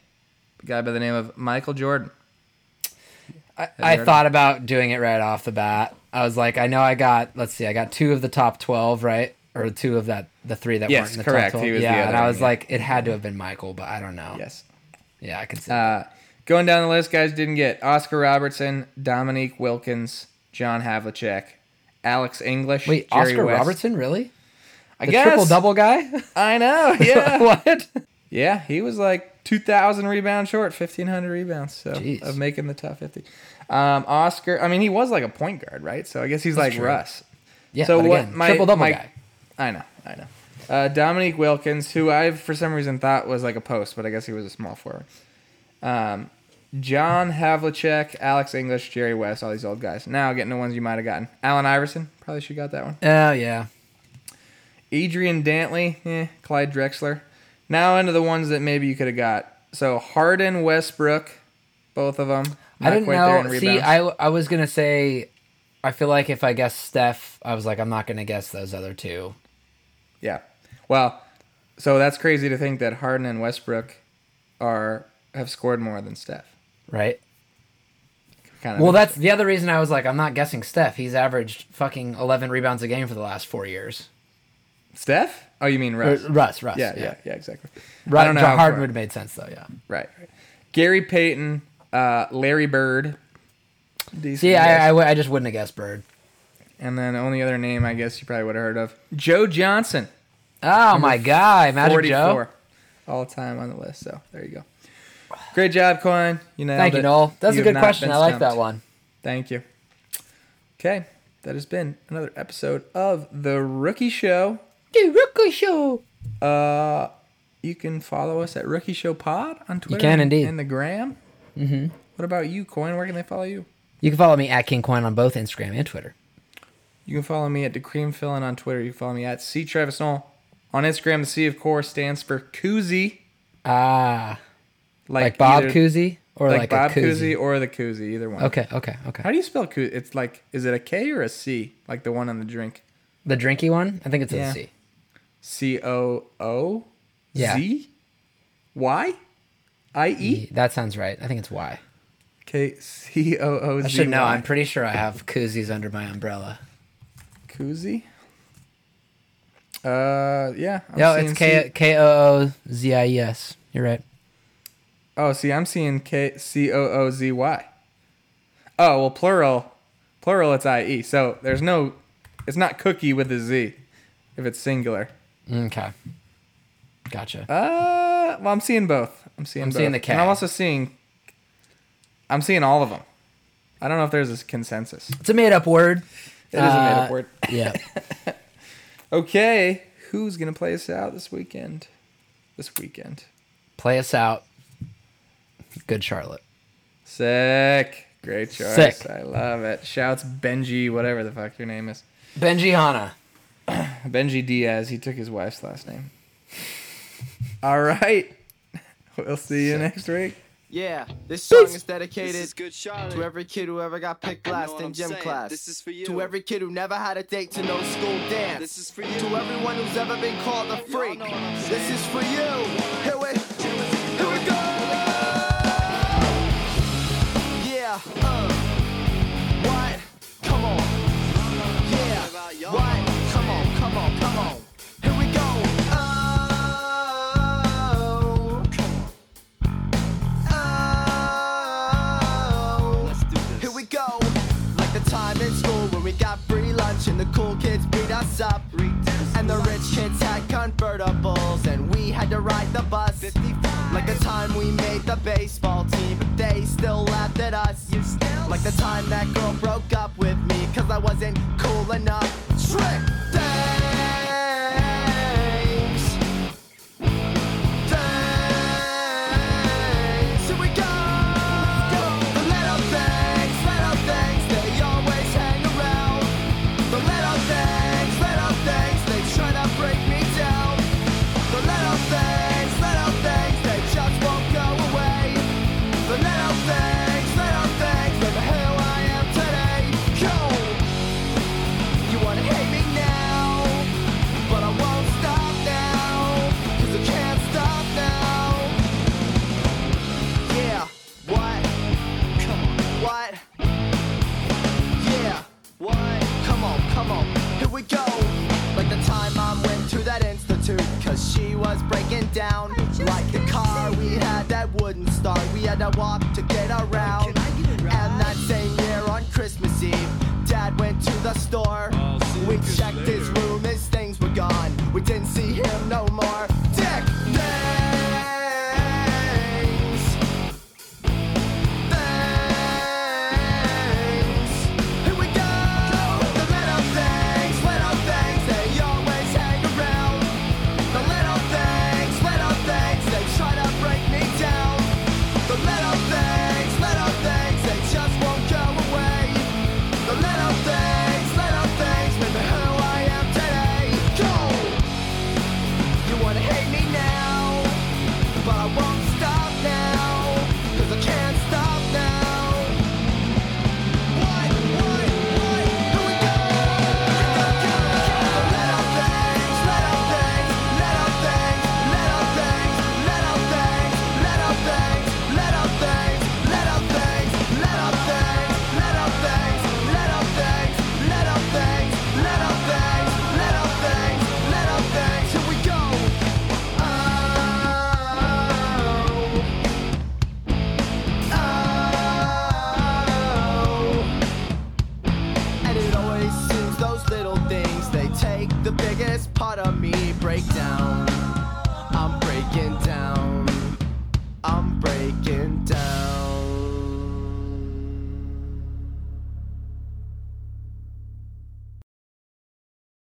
A guy by the name of Michael Jordan. I, I thought about doing it right off the bat. I was like, I know I got, let's see, I got two of the top 12, right? Or two of that, the three that Yes, weren't in the correct. top 12. He was the yeah, other and I was yeah. like, it had to have been Michael, but I don't know. Yes. Yeah, I can see. Uh, going down the list, guys didn't get Oscar Robertson, Dominique Wilkins, John Havlicek, Alex English. Wait, Jerry Oscar West. Robertson, really? I The guess. triple double guy? I know. Yeah. what? yeah, he was like 2,000 rebounds short, 1,500 rebounds. So Jeez. of making the top 50. Um, Oscar, I mean, he was like a point guard, right? So I guess he's like true. Russ. Yeah, So what again, my- triple double my- guy. I know, I know. Uh, Dominique Wilkins, who I for some reason thought was like a post, but I guess he was a small forward. Um, John Havlicek, Alex English, Jerry West, all these old guys. Now getting the ones you might have gotten. Allen Iverson, probably should have got that one. Oh, yeah. Adrian Dantley, eh, Clyde Drexler. Now into the ones that maybe you could have got. So Harden, Westbrook, both of them. I didn't know. See. I, I was going to say, I feel like if I guessed Steph, I was like, I'm not going to guess those other two. Yeah. Well, so that's crazy to think that Harden and Westbrook are have scored more than Steph. Right? Kind of Well, that's the other reason I was like, I'm not guessing Steph. He's averaged fucking 11 rebounds a game for the last four years. Steph? Oh, you mean Or, Russ? Russ, Russ. yeah, yeah, yeah, exactly. Ru- I don't know Harden would have made sense, though, yeah. Right, right. Gary Payton, uh, Larry Bird. See, I, I, I just wouldn't have guessed Bird. and then the only other name I guess you probably would have heard of Joe Johnson. Oh, my guy. Magic 44 Joe. all time on the list. So there you go. Great job, Coyne. You nailed Thank you, Knoll. That's You a good question. I like that one. Thank you. Okay, that has been another episode of the Rookie Show. The Rookie Show. Uh, you can follow us at Rookie Show Pod on Twitter. You can and- indeed. And the gram. Mm-hmm. What about you, Coyne? Where can they follow you? You can follow me at King Coyne on both Instagram and Twitter. You can follow me at DeCreamFillin on Twitter. You can follow me at C Travis Knoll On Instagram, the C of course stands for Koozie. Ah, like, Bob either- Cousy or Like, like, Bob Cousy or the Koozie, either one. Okay, okay, okay. How do you spell Koozie? It's like, is it a K or a C? Like the one on the drink. The drinky one? I think it's Yeah. a C. C O O. Z Y I E That sounds right. I think it's Y. K C O O Z. I should know. I'm pretty sure I have koozies under my umbrella. Koozie. Uh, yeah. I'm No, it's K K O O Z I E S. You're right. Oh, see, I'm seeing K C O O Z Y. Oh well, plural, plural. It's I E. So there's no, it's not cookie with a Z, if it's singular. Okay. Gotcha. Uh, well, I'm seeing both. I'm seeing. I'm both. seeing the K. And I'm also seeing. I'm seeing all of them. I don't know if there's a consensus. It's a made up word. It is a made up Uh, word. Yeah. Okay, who's gonna play us out this weekend? This weekend. Play us out. Good Charlotte. Sick. Great choice. Sick. I love it. Shouts Benji, whatever the fuck your name is. Benji Hanna. Benji Diaz. He took his wife's last name. All right. We'll see you next week. Yeah, this song is dedicated This is good to every kid who ever got picked last in gym saying. class. This is for you. To every kid who never had a date to no school dance. This is for you. To everyone who's ever been called a freak. know what I'm This is for you. Here we, us up. And the rich kids had convertibles, and we had to ride the bus. Like the time we made the baseball team, but they still laughed at us. Like the time that girl broke up with me, cause I wasn't cool enough. Trick!